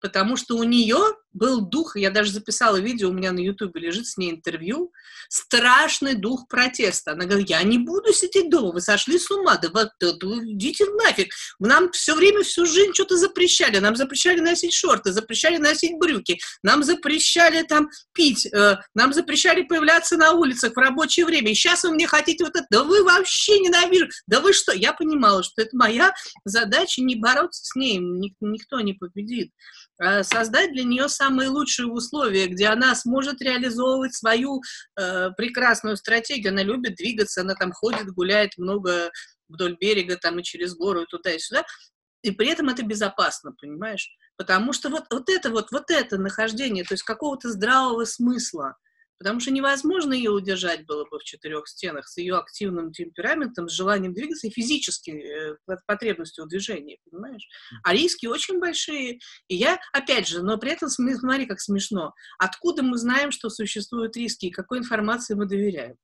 потому что у нее был дух, я даже записала видео, у меня на ютубе лежит с ней интервью, страшный дух протеста. Она говорит, я не буду сидеть дома, вы сошли с ума, да вот, идите нафиг. Нам все время, всю жизнь что-то запрещали, нам запрещали носить шорты, запрещали носить брюки, нам запрещали там пить, э, нам запрещали появляться на улицах в рабочее время, и сейчас вы мне хотите вот это, да вы вообще ненавижу, да вы что? Я понимала, что это моя задача не бороться с ней, никто не победит. Э, создать для нее самые лучшие условия, где она сможет реализовывать свою э, прекрасную стратегию. Она любит двигаться, она там ходит, гуляет много вдоль берега, там и через гору, и туда, и сюда. И при этом это безопасно, понимаешь? Потому что вот, вот это вот, вот это нахождение, то есть какого-то здравого смысла, потому что невозможно ее удержать было бы в четырех стенах с ее активным темпераментом, с желанием двигаться и физически э, потребностью в движении, понимаешь? А риски очень большие. И я, опять же, но при этом смотри, как смешно. Откуда мы знаем, что существуют риски и какой информации мы доверяем?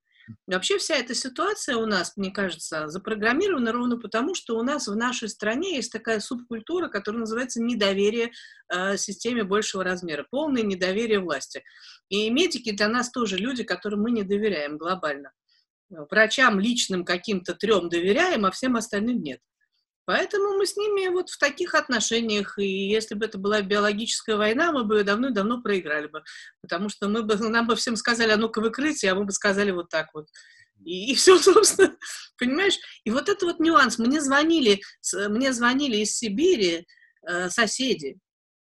Вообще вся эта ситуация у нас, мне кажется, запрограммирована ровно потому, что у нас в нашей стране есть такая субкультура, которая называется недоверие э, системе большего размера, полное недоверие власти. И медики для нас тоже люди, которым мы не доверяем глобально. Врачам личным каким-то трем доверяем, а всем остальным нет. Поэтому мы с ними вот в таких отношениях, и если бы это была биологическая война, мы бы давно-давно проиграли бы, потому что мы бы, нам бы всем сказали, а ну-ка выкрытие, а мы бы сказали вот так вот. И, и все, собственно, понимаешь? И вот это вот нюанс. Мне звонили, мне звонили из Сибири э, соседи,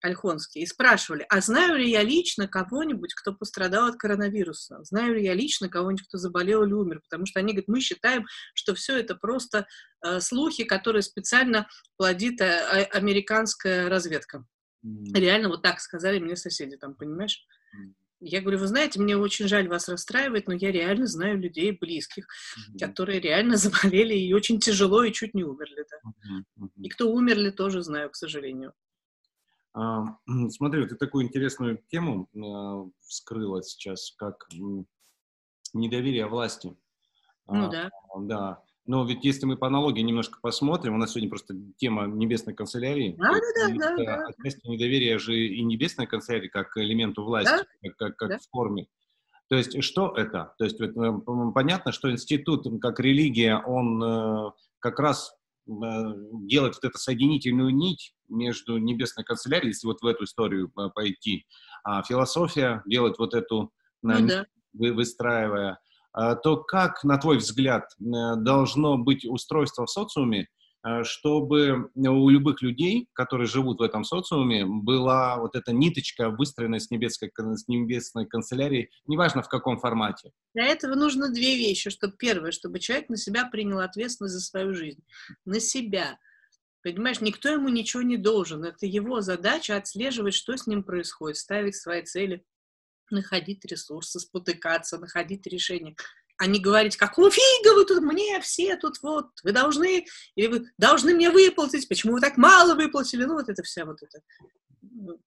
Ольхонские, и спрашивали, а знаю ли я лично кого-нибудь, кто пострадал от коронавируса? Знаю ли я лично кого-нибудь, кто заболел или умер? Потому что они говорят, мы считаем, что все это просто э, слухи, которые специально плодит э, а, американская разведка. Mm. Реально вот так сказали мне соседи там, понимаешь? Mm. Я говорю, вы знаете, мне очень жаль вас расстраивать, но я реально знаю людей близких, mm-hmm. которые реально заболели и очень тяжело и чуть не умерли. Да. Mm-hmm. И кто умерли, тоже знаю, к сожалению. Смотри, ты такую интересную тему а, вскрыла сейчас, как недоверие власти. Ну а, да. Да. Но ведь если мы по аналогии немножко посмотрим, у нас сегодня просто тема небесной канцелярии. Да, да, да, да, да. Отчасти недоверие же и небесной канцелярии как элементу власти, да? как, как, да? форме. То есть что это? То есть понятно, что институт как религия, он э, как раз Э, делать вот эту соединительную нить между небесной канцелярией, если вот в эту историю э, пойти, а философия делать вот эту, ну, да. выстраивая, а, то как, на твой взгляд, э, должно быть устройство в социуме, Э, чтобы у любых людей, которые живут в этом социуме, была вот эта ниточка, выстроенная с небесной, с небесной канцелярией, неважно в каком формате. Для этого нужно две вещи. Чтобы, первое, чтобы человек на себя принял ответственность за свою жизнь. На себя. Понимаешь, никто ему ничего не должен. Это его задача отслеживать, что с ним происходит, ставить свои цели, находить ресурсы, спотыкаться, находить решения а не говорить, какого фига вы тут мне все тут вот, вы должны, или вы должны мне выплатить, почему вы так мало выплатили, ну вот это вся вот это. Ну,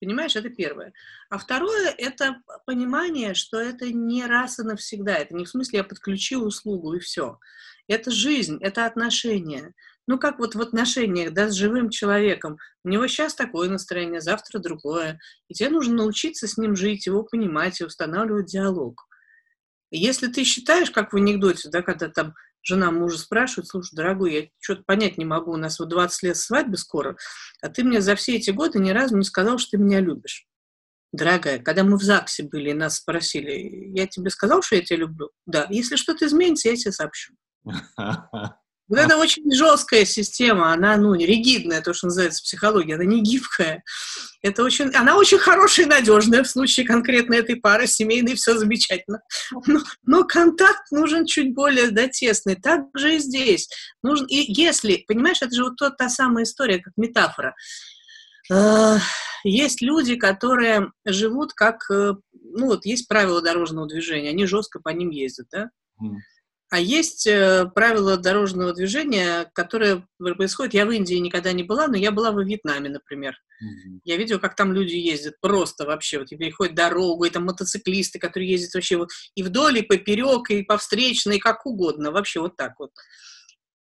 понимаешь, это первое. А второе – это понимание, что это не раз и навсегда. Это не в смысле я подключил услугу и все. Это жизнь, это отношения. Ну, как вот в отношениях, да, с живым человеком. У него сейчас такое настроение, завтра другое. И тебе нужно научиться с ним жить, его понимать и устанавливать диалог. Если ты считаешь, как в анекдоте, да, когда там жена мужа спрашивает, слушай, дорогой, я что-то понять не могу, у нас вот 20 лет свадьбы скоро, а ты мне за все эти годы ни разу не сказал, что ты меня любишь. Дорогая, когда мы в ЗАГСе были и нас спросили, я тебе сказал, что я тебя люблю? Да. Если что-то изменится, я тебе сообщу. Вот это очень жесткая система, она, ну, ригидная, то, что называется психология, она не гибкая. Это очень, она очень хорошая и надежная в случае конкретно этой пары, семейной, все замечательно. Но, но контакт нужен чуть более да, тесный. Так же и здесь. Нужен, и если, понимаешь, это же вот та, та самая история, как метафора. Э, есть люди, которые живут как, э, ну вот есть правила дорожного движения, они жестко по ним ездят, да? А есть э, правила дорожного движения, которые происходят. Я в Индии никогда не была, но я была во Вьетнаме, например. Mm-hmm. Я видела, как там люди ездят просто вообще. Вот и переходят дорогу, и там мотоциклисты, которые ездят вообще вот и вдоль, и поперек, и по встречной, как угодно. Вообще вот так вот.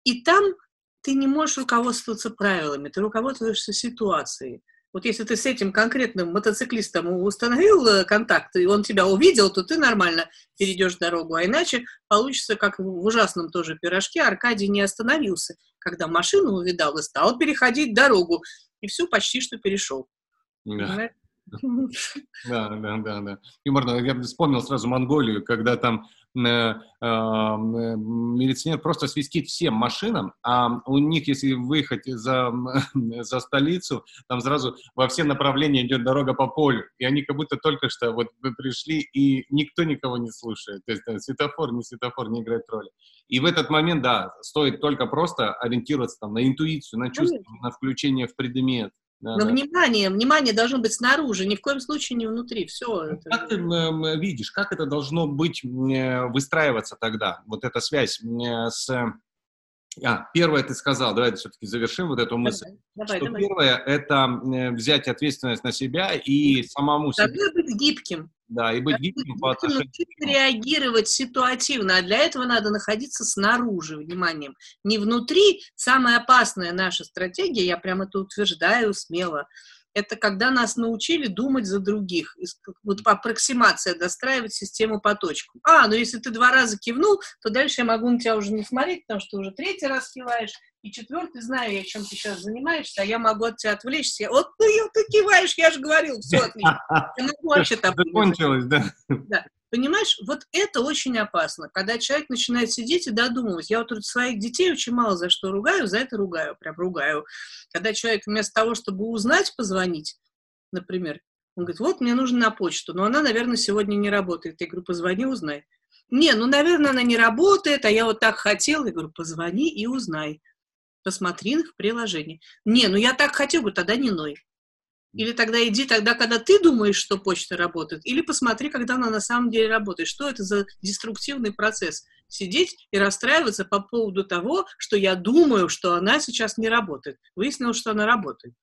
И там ты не можешь руководствоваться правилами, ты руководствуешься ситуацией. Вот если ты с этим конкретным мотоциклистом установил э, контакт, и он тебя увидел, то ты нормально перейдешь дорогу. А иначе получится, как в ужасном тоже пирожке, Аркадий не остановился, когда машину увидал и стал переходить дорогу. И все почти что перешел. Да. Да, да, да, да. Юморно. Я вспомнил сразу Монголию, когда там Э, э, милиционер просто свистит всем машинам, а у них, если выехать за, за столицу, там сразу во все направления идет дорога по полю, и они как будто только что вот пришли, и никто никого не слушает, то есть э, светофор, не светофор не играет роли. И в этот момент, да, стоит только просто ориентироваться там на интуицию, на чувство, на включение в предмет, Да, Но да. внимание, внимание должно быть снаружи, ни в коем случае не внутри. Все. Ну, это... Как ты э, видишь, как это должно быть э, выстраиваться тогда? Вот эта связь э, с а, первое ты сказал, давай все-таки завершим вот эту мысль. Давай, что давай. первое – это взять ответственность на себя и самому себе. Надо быть гибким. Да, и быть гибким по отношению реагировать ситуативно, а для этого надо находиться снаружи вниманием. Не внутри. Самая опасная наша стратегия, я прямо это утверждаю смело, это когда нас научили думать за других. Вот аппроксимация, достраивать систему по точкам. А, ну если ты два раза кивнул, то дальше я могу на тебя уже не смотреть, потому что ты уже третий раз киваешь, и четвертый, знаю я, чем ты сейчас занимаешься, а я могу от тебя отвлечься. Вот ну, ты киваешь, я же говорил, все отлично. Я могу вообще так. Закончилось, да? Да. Понимаешь, вот это очень опасно, когда человек начинает сидеть и додумывать. Я вот своих детей очень мало за что ругаю, за это ругаю, прям ругаю. Когда человек вместо того, чтобы узнать, позвонить, например, он говорит, вот мне нужно на почту, но она, наверное, сегодня не работает. Я говорю, позвони, узнай. Не, ну, наверное, она не работает, а я вот так хотел. Я говорю, позвони и узнай. Посмотри в приложении. Не, ну я так хотел, говорю, тогда не ной. Или тогда иди тогда, когда ты думаешь, что почта работает, или посмотри, когда она на самом деле работает. Что это за деструктивный процесс? Сидеть и расстраиваться по поводу того, что я думаю, что она сейчас не работает. Выяснилось, что она работает.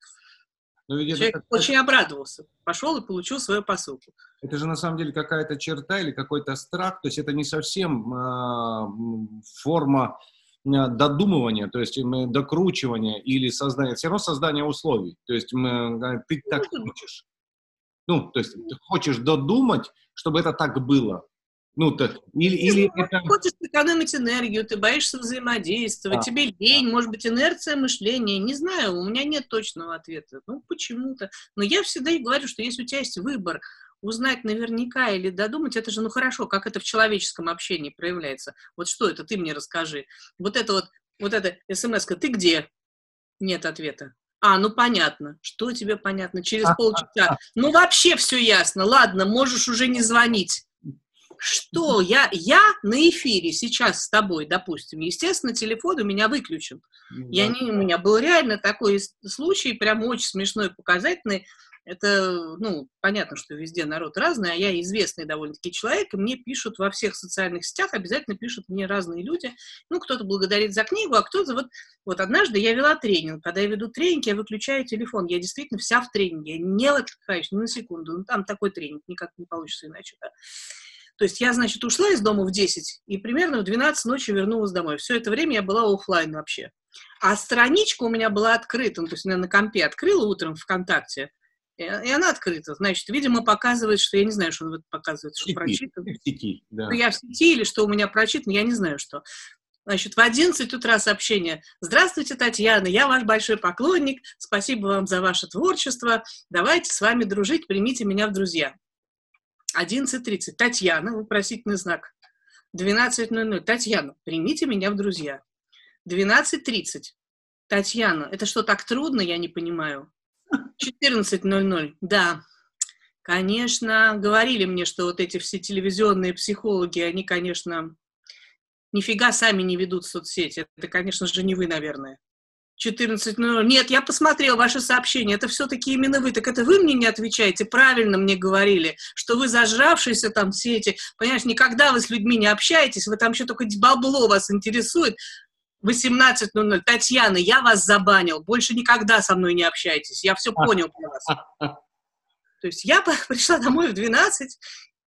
Но ведь Человек это... очень обрадовался, пошел и получил свою посылку. Это же на самом деле какая-то черта или какой-то страх, то есть это не совсем э, форма додумывания, то есть мы докручивания или создания, все равно создание условий. То есть мы, ты так хочешь. Ну, то есть ты хочешь додумать, чтобы это так было. Ну, то, или, или ты это... хочешь экономить энергию, ты боишься взаимодействовать, а, тебе лень, может быть, инерция мышления, не знаю, у меня нет точного ответа. Ну, почему-то. Но я всегда и говорю, что если у тебя есть выбор узнать наверняка или додумать, это же, ну хорошо, как это в человеческом общении проявляется. Вот что это, ты мне расскажи. Вот это вот, вот это смс ты где? Нет ответа. А, ну понятно. Что тебе понятно? Через полчаса. Ну вообще все ясно. Ладно, можешь уже не звонить. Что? Я, я на эфире сейчас с тобой, допустим. Естественно, телефон у меня выключен. Да. Я не, у меня был реально такой случай, прям очень смешной, показательный. Это, ну, понятно, что везде народ разный, а я известный довольно-таки человек, и мне пишут во всех социальных сетях, обязательно пишут мне разные люди. Ну, кто-то благодарит за книгу, а кто-то вот... Вот однажды я вела тренинг. Когда я веду тренинг, я выключаю телефон. Я действительно вся в тренинге. Я не отвлекаюсь ни на секунду. Ну, там такой тренинг, никак не получится иначе, да. То есть я, значит, ушла из дома в 10 и примерно в 12 ночи вернулась домой. Все это время я была офлайн вообще. А страничка у меня была открыта, ну, то есть я на компе открыла утром ВКонтакте, и, она открыта. Значит, видимо, показывает, что я не знаю, что он показывает, что прочитано. В сети, да. Ну, я в сети или что у меня прочитано, я не знаю, что. Значит, в 11 утра сообщение. Здравствуйте, Татьяна, я ваш большой поклонник, спасибо вам за ваше творчество, давайте с вами дружить, примите меня в друзья. 11.30. Татьяна, вопросительный знак. 12.00. Татьяна, примите меня в друзья. 12.30. Татьяна, это что, так трудно, я не понимаю. 14.00, да. Конечно, говорили мне, что вот эти все телевизионные психологи, они, конечно, нифига сами не ведут соцсети. Это, конечно же, не вы, наверное. 14.00. Нет, я посмотрел ваше сообщение. Это все-таки именно вы. Так это вы мне не отвечаете. Правильно мне говорили, что вы зажравшиеся там все эти... Понимаешь, никогда вы с людьми не общаетесь, вы там еще только бабло вас интересует. 18.00. Татьяна, я вас забанил, больше никогда со мной не общайтесь, я все понял про вас. То есть я пришла домой в 12,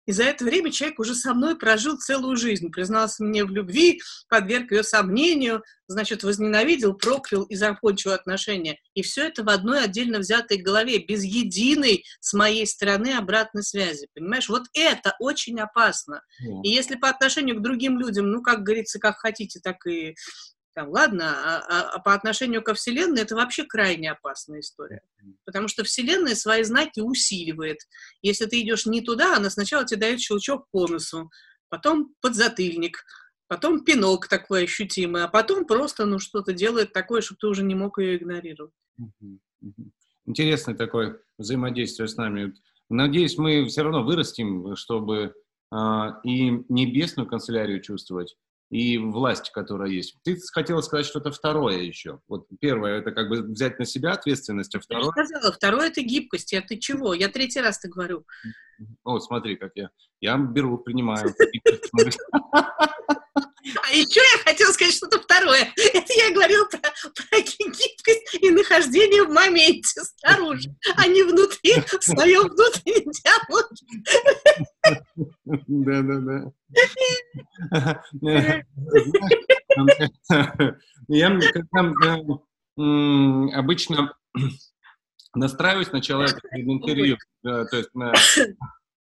и за это время человек уже со мной прожил целую жизнь, признался мне в любви, подверг ее сомнению, значит, возненавидел, проклял и закончил отношения. И все это в одной отдельно взятой голове, без единой с моей стороны обратной связи. Понимаешь, вот это очень опасно. И если по отношению к другим людям, ну, как говорится, как хотите, так и там, ладно, а, а, а по отношению ко Вселенной это вообще крайне опасная история. Потому что Вселенная свои знаки усиливает. Если ты идешь не туда, она сначала тебе дает щелчок по носу, потом подзатыльник, потом пинок такой ощутимый, а потом просто ну, что-то делает такое, чтобы ты уже не мог ее игнорировать. Интересное такое взаимодействие с нами. Надеюсь, мы все равно вырастем, чтобы э, и небесную канцелярию чувствовать, и власть, которая есть. Ты хотела сказать что-то второе еще. Вот первое, это как бы взять на себя ответственность, а второе... Я сказала, второе — это гибкость. А ты чего? Я третий раз ты говорю. О, смотри, как я. Я беру, принимаю. А еще я хотела сказать что-то второе. Это я говорила про, про гибкость и нахождение в моменте снаружи, а не внутри, в своем внутреннем диалоге. Да-да-да. Я обычно настраиваюсь на человека перед интервью, то есть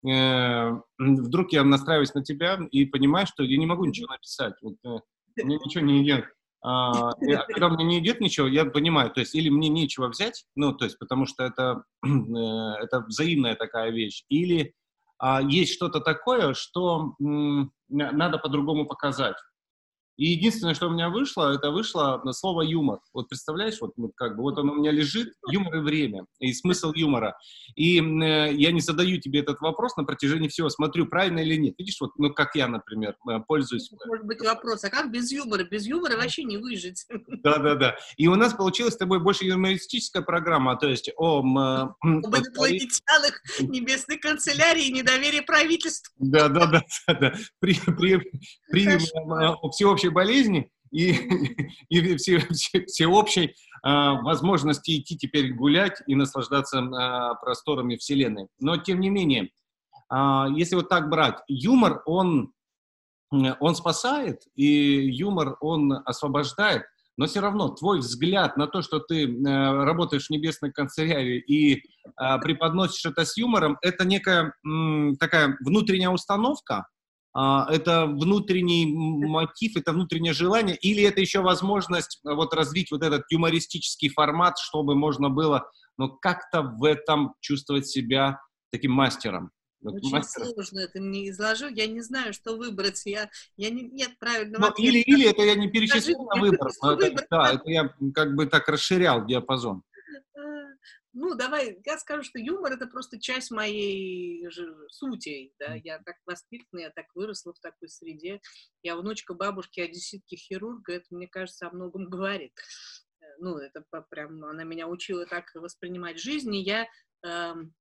Э, вдруг я настраиваюсь на тебя и понимаю, что я не могу ничего написать. Э, мне ничего не идет. А, я, когда мне не идет ничего, я понимаю, то есть или мне нечего взять, ну, то есть потому что это, э, это взаимная такая вещь, или а, есть что-то такое, что надо по-другому показать. И единственное, что у меня вышло, это вышло на слово юмор. Вот представляешь, вот, вот как бы вот оно у меня лежит, юмор и время, и смысл юмора. И э, я не задаю тебе этот вопрос на протяжении всего, смотрю, правильно или нет. Видишь, вот, ну, как я, например, э, пользуюсь. Может быть вопрос, а как без юмора? Без юмора вообще не выжить. Да-да-да. И у нас получилась с тобой больше юмористическая программа, то есть о... Э, Об инопланетянах, небесной канцелярии, недоверие правительству. Да-да-да. При, при, при всеобщей всеобщей болезни и, и все, все, всеобщей э, возможности идти теперь гулять и наслаждаться э, просторами Вселенной. Но, тем не менее, э, если вот так брать, юмор, он, он спасает, и юмор, он освобождает, но все равно твой взгляд на то, что ты э, работаешь в небесной канцелярии и э, преподносишь это с юмором, это некая м, такая внутренняя установка, это внутренний мотив, это внутреннее желание, или это еще возможность э, вот развить вот этот юмористический формат, чтобы можно было, ну, как-то в этом чувствовать себя таким мастером. Вот Очень мастер. сложно это мне изложу. Я не знаю, что выбрать. Я, я не, нет правильного ну, Или, или это я не перечислил на выбор. Это, да, это я как бы так расширял диапазон. Ну, давай, я скажу, что юмор это просто часть моей сути, да, я так воспитана, я так выросла в такой среде, я внучка бабушки одесситки хирурга, это, мне кажется, о многом говорит. Э, ну, это прям, она меня учила так воспринимать жизнь, и я, э, эм,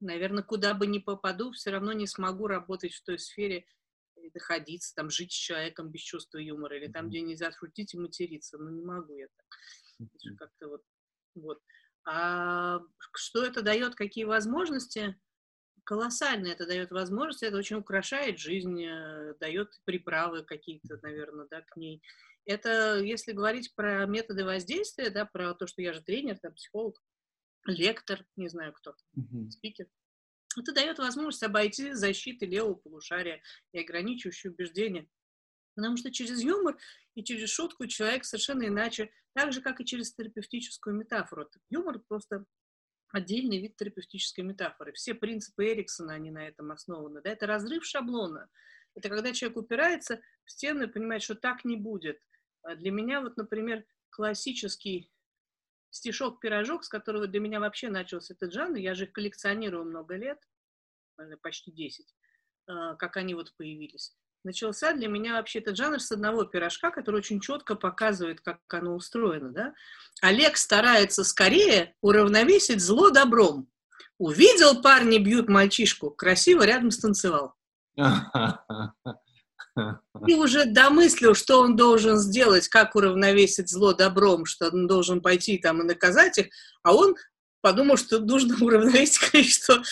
наверное, куда бы ни попаду, все равно не смогу работать в той сфере, находиться, там, жить с человеком без чувства юмора, или там, где нельзя шутить и материться, ну, не могу я так. Как-то вот, вот. А что это дает, какие возможности? Колоссально это дает возможности, это очень украшает жизнь, э, дает приправы какие-то, наверное, да, к ней. Это, если говорить про методы воздействия, да, про то, что я же тренер, там, психолог, лектор, не знаю кто, mm-hmm. спикер, это дает возможность обойти защиты левого полушария и ограничивающие убеждения. Потому что через юмор и через шутку человек совершенно иначе, так же, как и через терапевтическую метафору. Юмор просто отдельный вид терапевтической метафоры. Все принципы Эриксона, они на этом основаны. Да? Это разрыв шаблона. Это когда человек упирается в стену и понимает, что так не будет. А для меня вот, например, классический стишок-пирожок, с которого для меня вообще начался этот жанр, я же их коллекционирую много лет, почти 10, а, как они вот появились начался для меня вообще этот жанр с одного пирожка, который очень четко показывает, как оно устроено. Да? Олег старается скорее уравновесить зло добром. Увидел, парни бьют мальчишку, красиво рядом станцевал. И уже домыслил, что он должен сделать, как уравновесить зло добром, что он должен пойти там и наказать их, а он подумал, что нужно уравновесить количество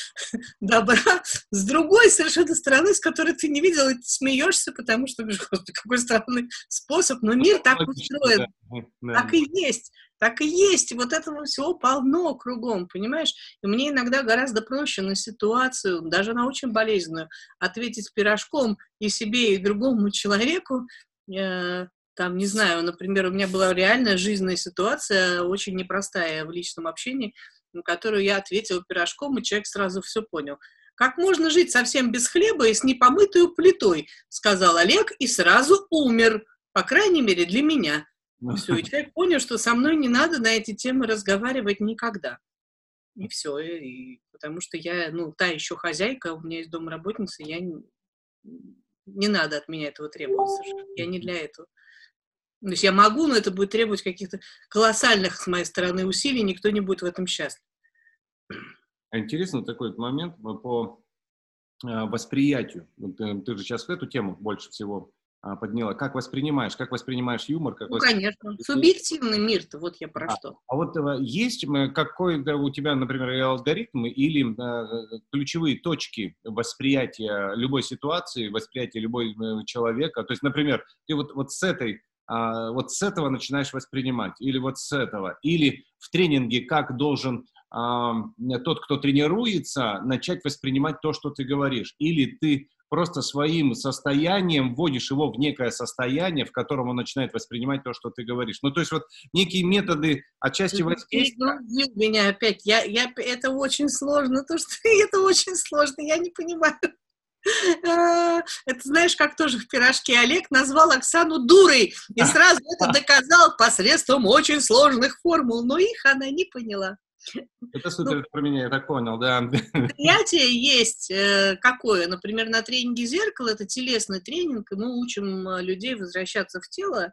добра с другой совершенно стороны, с которой ты не видел, и ты смеешься, потому что, господи, какой странный способ, но мир так устроен. Так и есть, так и есть, и вот этого всего полно кругом, понимаешь? И мне иногда гораздо проще на ситуацию, даже на очень болезненную, ответить пирожком и себе, и другому человеку, э, там, не знаю, например, у меня была реальная жизненная ситуация, очень непростая в личном общении, на которую я ответила пирожком, и человек сразу все понял. «Как можно жить совсем без хлеба и с непомытой плитой?» — сказал Олег и сразу умер, по крайней мере, для меня. Все, и человек понял, что со мной не надо на эти темы разговаривать никогда. И все, и, потому что я, ну, та еще хозяйка, у меня есть домработница, я Не надо от меня этого требовать совершенно. Я не для этого. То есть я могу, но это будет требовать каких-то колоссальных с моей стороны усилий, никто не будет в этом счастлив. Интересно такой момент по а, восприятию. Ты, ты же сейчас эту тему больше всего а, подняла. Как воспринимаешь? Как воспринимаешь юмор? Как ну, воспринимаешь... конечно. Субъективный мир-то, вот я про а, что. А вот э, есть какой-то у тебя, например, алгоритм или э, ключевые точки восприятия любой ситуации, восприятия любой э, человека? То есть, например, ты вот, вот с этой а, вот с этого начинаешь воспринимать, или вот с этого, или в тренинге как должен а, тот, кто тренируется, начать воспринимать то, что ты говоришь, или ты просто своим состоянием вводишь его в некое состояние, в котором он начинает воспринимать то, что ты говоришь. Ну, то есть вот некие методы отчасти воздействия. Ну, меня опять, я, я, это очень сложно, то, что это очень сложно, я не понимаю. А, это знаешь, как тоже в пирожке Олег назвал Оксану дурой и сразу это доказал посредством очень сложных формул, но их она не поняла. Это супер ну, про меня, я так понял, да. Понятие есть э, какое? Например, на тренинге зеркала, это телесный тренинг, и мы учим э, людей возвращаться в тело.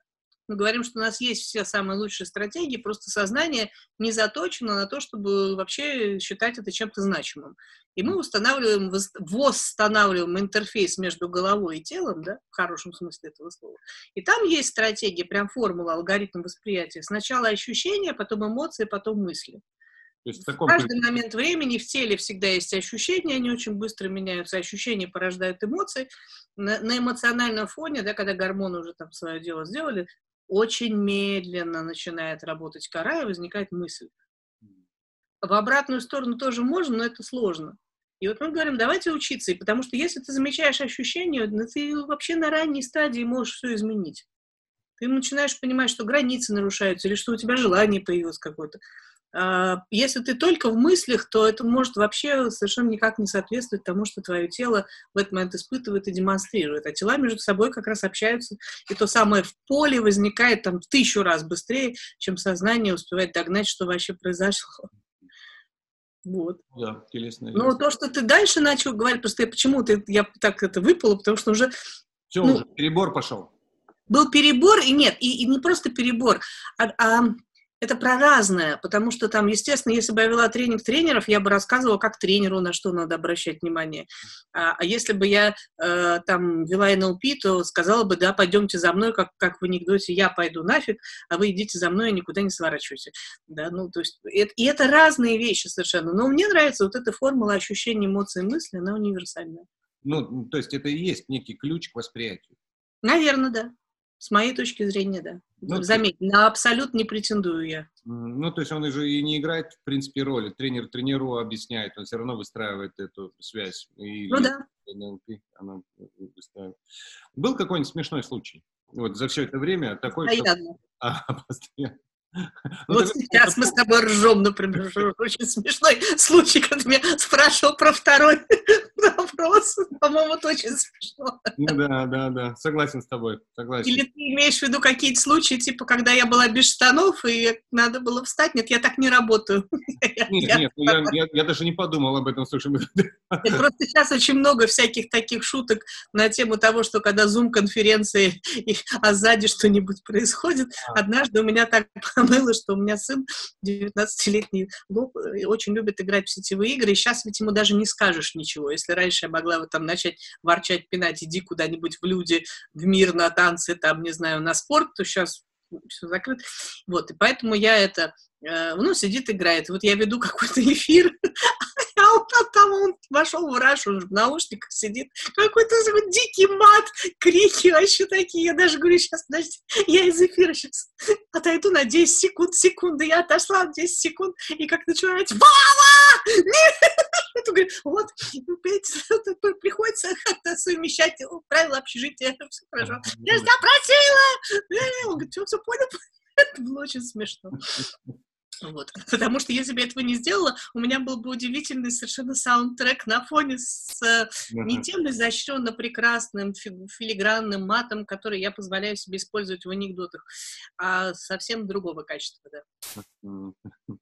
Мы говорим, что у нас есть все самые лучшие стратегии, просто сознание не заточено на то, чтобы вообще считать это чем-то значимым. И мы устанавливаем, восстанавливаем интерфейс между головой и телом, да, в хорошем смысле этого слова. И там есть стратегия, прям формула, алгоритм восприятия. Сначала ощущения, потом эмоции, потом мысли. То есть в, таком... в каждый момент времени в теле всегда есть ощущения, они очень быстро меняются, ощущения порождают эмоции. На, на эмоциональном фоне, да, когда гормоны уже там свое дело сделали, очень медленно начинает работать кора и возникает мысль. В обратную сторону тоже можно, но это сложно. И вот мы говорим, давайте учиться, и потому что если ты замечаешь ощущения, ну, ты вообще на ранней стадии можешь все изменить. Ты начинаешь понимать, что границы нарушаются, или что у тебя желание появилось какое-то. А, если ты только в мыслях, то это может вообще совершенно никак не соответствовать тому, что твое тело в этот момент испытывает и демонстрирует. А тела между собой как раз общаются, и то самое в поле возникает там в тысячу раз быстрее, чем сознание успевает догнать, что вообще произошло. Вот. Да, телесная Ну, то, что ты дальше начал говорить, просто я почему-то я так это выпало, потому что уже... Все, ну, уже перебор пошел. Был перебор, и нет, и, и не просто перебор, а, а это про разное, потому что там, естественно, если бы я вела тренинг тренеров, я бы рассказывала, как тренеру на что надо обращать внимание. А, а если бы я э, там вела НЛП, то сказала бы, да, пойдемте за мной, как, как в анекдоте, я пойду нафиг, а вы идите за мной и никуда не сворачивайте. Да, ну, то есть, это, и это разные вещи совершенно. Но мне нравится вот эта формула ощущения, эмоций, мысли, она универсальная. Ну, то есть это и есть некий ключ к восприятию. Наверное, да. С моей точки зрения, да. Ну, Заметь, на абсолют не претендую я. Ну, то есть он же и не играет, в принципе, роли. Тренер тренеру объясняет, он все равно выстраивает эту связь. И, ну да. она выстраивает. Был какой-нибудь смешной случай? Вот за все это время такой... Постоянно. Что... А, постоянно. Ну, вот сейчас мы с тобой ржем, например, очень смешной случай, когда меня спрашивал про второй вопрос. По-моему, это очень смешно. Ну да, да, да, согласен с тобой, согласен. Или ты имеешь в виду какие-то случаи, типа, когда я была без штанов, и надо было встать? Нет, я так не работаю. Нет, нет, ну я, я, я даже не подумал об этом, слушай. Просто сейчас очень много всяких таких шуток на тему того, что когда зум-конференции, а сзади что-нибудь происходит. А. Однажды у меня так было, что у меня сын 19-летний очень любит играть в сетевые игры, и сейчас ведь ему даже не скажешь ничего. Если раньше я могла вот там начать ворчать, пинать, иди куда-нибудь в люди, в мир, на танцы, там, не знаю, на спорт, то сейчас все закрыто. Вот, и поэтому я это, э, ну, сидит, играет. Вот я веду какой-то эфир, а там он вошел в раш, он в наушниках сидит, какой-то дикий мат, крики вообще такие. Я даже говорю, сейчас, подожди, я из эфира сейчас отойду на 10 секунд, секунды. Я отошла на 10 секунд, и как начинается, Вова! Нет! Вот, приходится как-то совмещать правила общежития, все хорошо. Я запросила! Он говорит, все, все понял? Это было очень смешно. Вот. Потому что если бы я этого не сделала, у меня был бы удивительный совершенно саундтрек на фоне с uh-huh. не тем изощренно прекрасным филигранным матом, который я позволяю себе использовать в анекдотах, а совсем другого качества, да.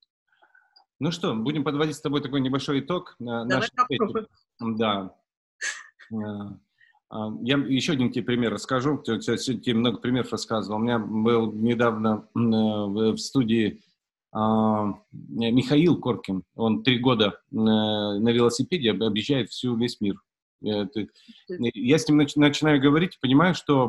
Ну что, будем подводить с тобой такой небольшой итог. Давай попробуем. Да. Э, А, я еще один тебе пример расскажу. Тебе много примеров рассказывал. У меня был недавно э, в студии Михаил Коркин. Он три года э, на велосипеде объезжает всю весь мир. Э, я с ним начинаю говорить понимаю, что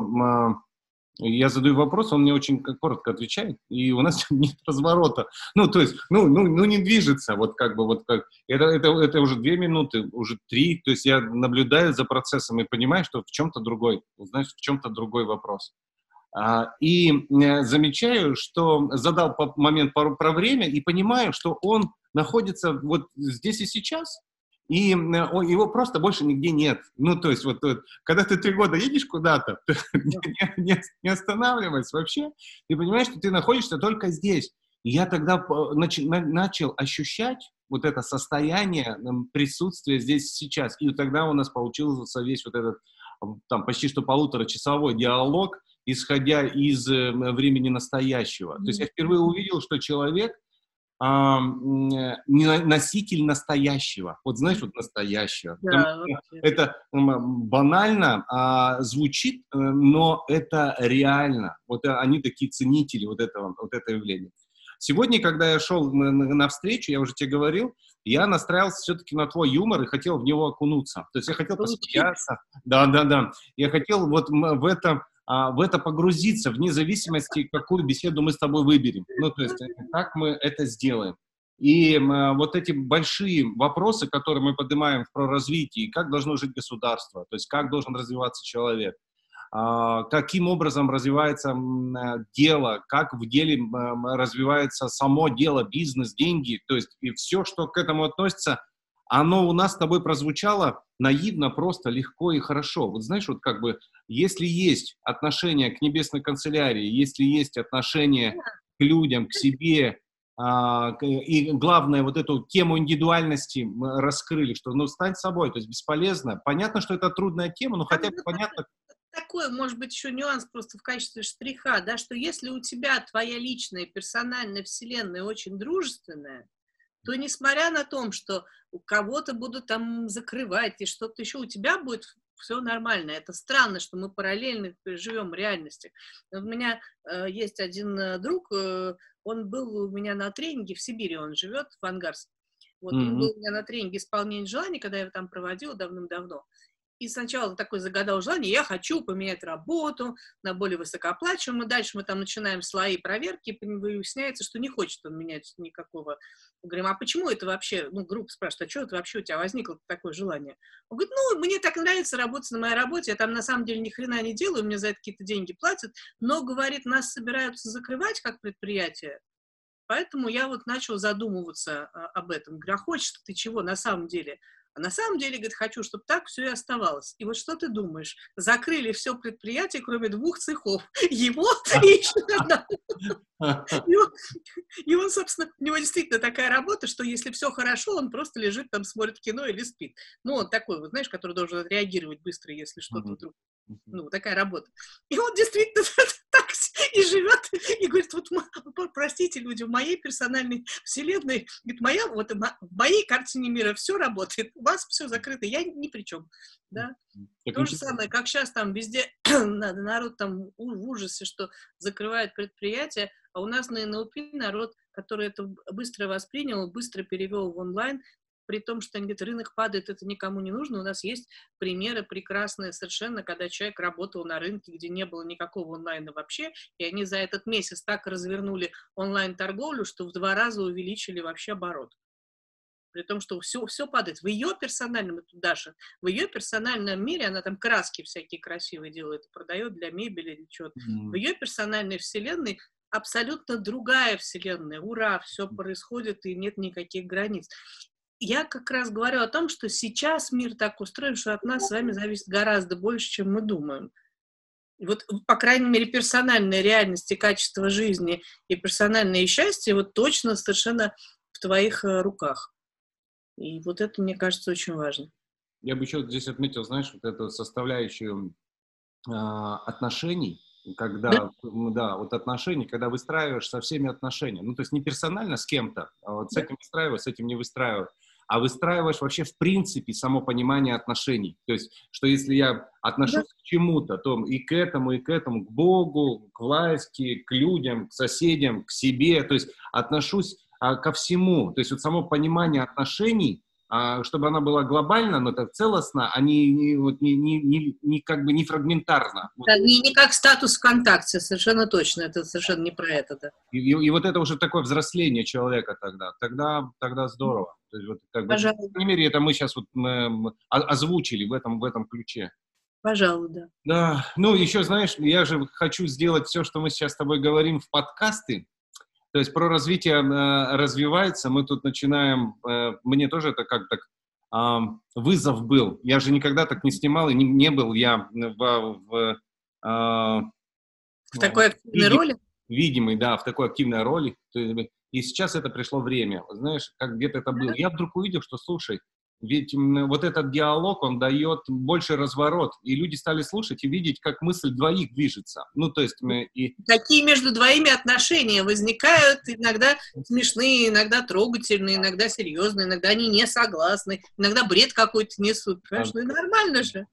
я задаю вопрос, он мне очень коротко отвечает, и у нас нет разворота. Ну, то есть, ну, ну, ну не движется, вот как бы, вот как. Это, это, это уже две минуты, уже три, то есть я наблюдаю за процессом и понимаю, что в чем-то другой, знаешь, в чем-то другой вопрос. А, и э, замечаю, что задал момент про время и понимаю, что он находится вот здесь и сейчас, и его просто больше нигде нет. Ну, то есть, вот, вот когда ты три года едешь куда-то, не, не, не останавливаясь вообще, ты понимаешь, что ты находишься только здесь. И я тогда нач, на, начал ощущать вот это состояние присутствия здесь сейчас. И тогда у нас получился весь вот этот там почти что полуторачасовой диалог, исходя из э, времени настоящего. Mm-hmm. То есть я впервые увидел, что человек — а, носитель настоящего. Вот знаешь, вот настоящего. Да, это банально а, звучит, э, но это реально. Вот они такие ценители вот этого, вот этого явления. Сегодня, когда я шел на, на встречу, я уже тебе говорил, я настраивался все-таки на твой юмор и хотел в него окунуться. То есть я хотел посмеяться. Да, да, да. Я хотел вот в это а, в это погрузиться, вне зависимости, какую беседу мы с тобой выберем. Ну, то есть, как мы это сделаем. И вот эти большие вопросы, которые мы поднимаем про развитие, как должно жить государство, то есть как должен развиваться человек, а, каким образом развивается дело, как в деле развивается само дело, бизнес, деньги, то есть и все, что к этому относится, оно у нас с тобой прозвучало наивно, просто, легко и хорошо. Вот знаешь, вот как бы, если есть отношение к небесной канцелярии, если есть отношение к людям, к себе, а, и главное, вот эту тему индивидуальности мы раскрыли, что ну стань собой, то есть бесполезно. Понятно, что это трудная тема, но хотя бы понятно. Такой, может быть, еще нюанс просто в качестве штриха, да, что если у тебя твоя личная, персональная вселенная очень дружественная, то несмотря на то, что у кого-то будут там закрывать и что-то еще, у тебя будет все нормально. Это странно, что мы параллельно живем в реальности. У меня э, есть один э, друг, э, он был у меня на тренинге в Сибири, он живет в Ангарске. Вот, mm-hmm. он был у меня на тренинге исполнения желаний, когда я его там проводила давным-давно и сначала такой загадал желание, я хочу поменять работу на более высокооплачиваемую, дальше мы там начинаем слои проверки, выясняется, что не хочет он менять никакого. Говорим, а почему это вообще, ну, группа спрашивает, а что это вообще у тебя возникло такое желание? Он говорит, ну, мне так нравится работать на моей работе, я там на самом деле ни хрена не делаю, мне за это какие-то деньги платят, но, говорит, нас собираются закрывать как предприятие, Поэтому я вот начал задумываться а, об этом. Говорю, а хочешь ты чего на самом деле? А на самом деле, говорит, хочу, чтобы так все и оставалось. И вот что ты думаешь? Закрыли все предприятие, кроме двух цехов. Его и еще одна. И он, собственно, у него действительно такая работа, что если все хорошо, он просто лежит там, смотрит кино или спит. Ну, он такой, вот, знаешь, который должен реагировать быстро, если что-то вдруг ну, такая работа. И он действительно так и живет, и говорит, вот, простите, люди, в моей персональной вселенной, говорит, моя, вот в моей картине мира все работает, у вас все закрыто, я ни при чем, да. Так То же самое, как сейчас там везде народ там в ужасе, что закрывают предприятия, а у нас на НЛП народ, который это быстро воспринял, быстро перевел в онлайн, при том, что они говорят, рынок падает, это никому не нужно. У нас есть примеры прекрасные совершенно, когда человек работал на рынке, где не было никакого онлайна вообще, и они за этот месяц так развернули онлайн-торговлю, что в два раза увеличили вообще оборот. При том, что все, все падает. В ее персональном, это Даша, в ее персональном мире, она там краски всякие красивые делает, продает для мебели или чего-то. Mm-hmm. В ее персональной вселенной абсолютно другая вселенная. Ура, все происходит и нет никаких границ я как раз говорю о том, что сейчас мир так устроен, что от нас с вами зависит гораздо больше, чем мы думаем. И вот, по крайней мере, персональная реальность и качество жизни и персональное счастье вот точно совершенно в твоих э, руках. И вот это, мне кажется, очень важно. Я бы еще здесь отметил, знаешь, вот эту составляющую э, отношений, когда, да? да, вот отношения, когда выстраиваешь со всеми отношения, ну, то есть не персонально с кем-то, а вот с этим выстраиваю, с этим не выстраиваю, а выстраиваешь вообще в принципе само понимание отношений. То есть, что если я отношусь да. к чему-то, то и к этому, и к этому, к Богу, к власти, к людям, к соседям, к себе, то есть отношусь а, ко всему. То есть вот само понимание отношений, чтобы она была глобальна, но так целостно, а не, не, вот, не, не, не, не как бы не фрагментарно. Да, не, не как статус ВКонтакте, совершенно точно, это совершенно не про это. Да. И, и, и вот это уже такое взросление человека тогда, тогда, тогда здорово. То есть, вот, как бы, Пожалуй. по крайней мере, это мы сейчас вот мы, озвучили в этом, в этом ключе. Пожалуй, да. Да, ну еще, знаешь, я же хочу сделать все, что мы сейчас с тобой говорим в подкасты, то есть про развитие э, развивается, мы тут начинаем, э, мне тоже это как так э, вызов был. Я же никогда так не снимал, и не, не был я в... В, э, в такой активной видим, роли? Видимый, да, в такой активной роли. И сейчас это пришло время. Знаешь, как где-то это было. Я вдруг увидел, что, слушай, ведь вот этот диалог, он дает больше разворот, и люди стали слушать и видеть, как мысль двоих движется. Ну, то есть мы и... Такие между двоими отношения возникают иногда смешные, иногда трогательные, иногда серьезные, иногда они не согласны, иногда бред какой-то несут. Понимаешь, ну и нормально же.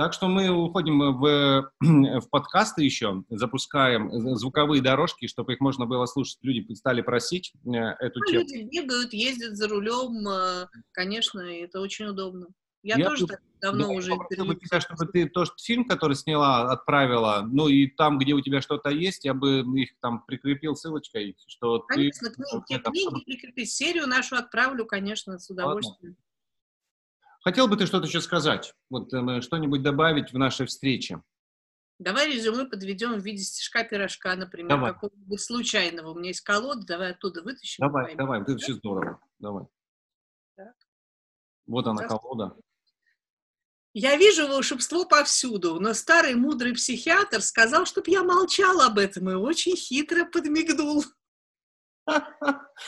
Так что мы уходим в, в подкасты еще, запускаем звуковые дорожки, чтобы их можно было слушать. Люди стали просить э, эту ну, тему. Люди бегают, ездят за рулем, э, конечно, это очень удобно. Я, я тоже так давно да, уже интервью. Тебя, чтобы ты тот фильм, который сняла, отправила, ну и там, где у тебя что-то есть, я бы их там прикрепил ссылочкой, что конечно, ты... Конечно, книги, книги прикрепить, серию нашу отправлю, конечно, с удовольствием. Ладно. Хотел бы ты что-то еще сказать? Вот э, что-нибудь добавить в нашей встрече? Давай резюме подведем в виде стишка-пирожка, например, давай. какого-нибудь случайного. У меня есть колода, давай оттуда вытащим. Давай, давай, это все здорово. Давай. Так. Вот она, колода. Я вижу волшебство повсюду, но старый мудрый психиатр сказал, чтобы я молчал об этом и очень хитро подмигнул.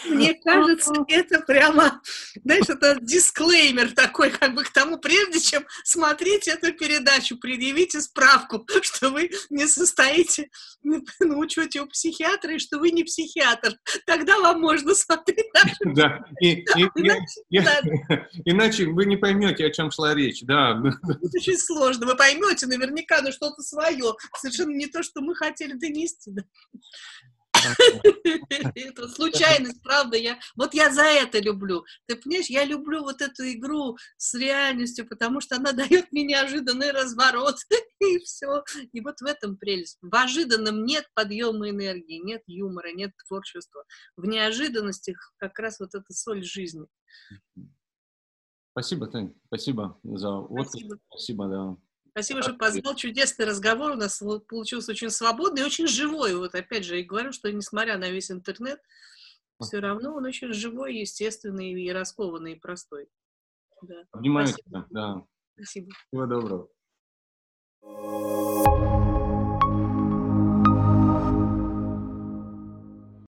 Мне кажется, это прямо, знаешь, это дисклеймер такой, как бы к тому, прежде чем смотреть эту передачу, предъявите справку, что вы не состоите на учете у психиатра и что вы не психиатр. Тогда вам можно смотреть. Да, и, и, иначе, и, да. иначе вы не поймете, о чем шла речь, да. Это очень сложно. Вы поймете наверняка, но что-то свое, совершенно не то, что мы хотели донести. Это случайность, правда. Я, вот я за это люблю. Ты понимаешь, я люблю вот эту игру с реальностью, потому что она дает мне неожиданный разворот, и все. И вот в этом прелесть. В ожиданном нет подъема энергии, нет юмора, нет творчества. В неожиданностях как раз вот эта соль жизни. Спасибо, Тань. Спасибо за отклик. Спасибо. Спасибо, да. Спасибо, что позвал. Чудесный разговор у нас получился очень свободный и очень живой. Вот опять же, я говорю, что несмотря на весь интернет, все равно он очень живой, естественный и раскованный, и простой. Да. Обнимаю тебя, да. Спасибо. Всего доброго.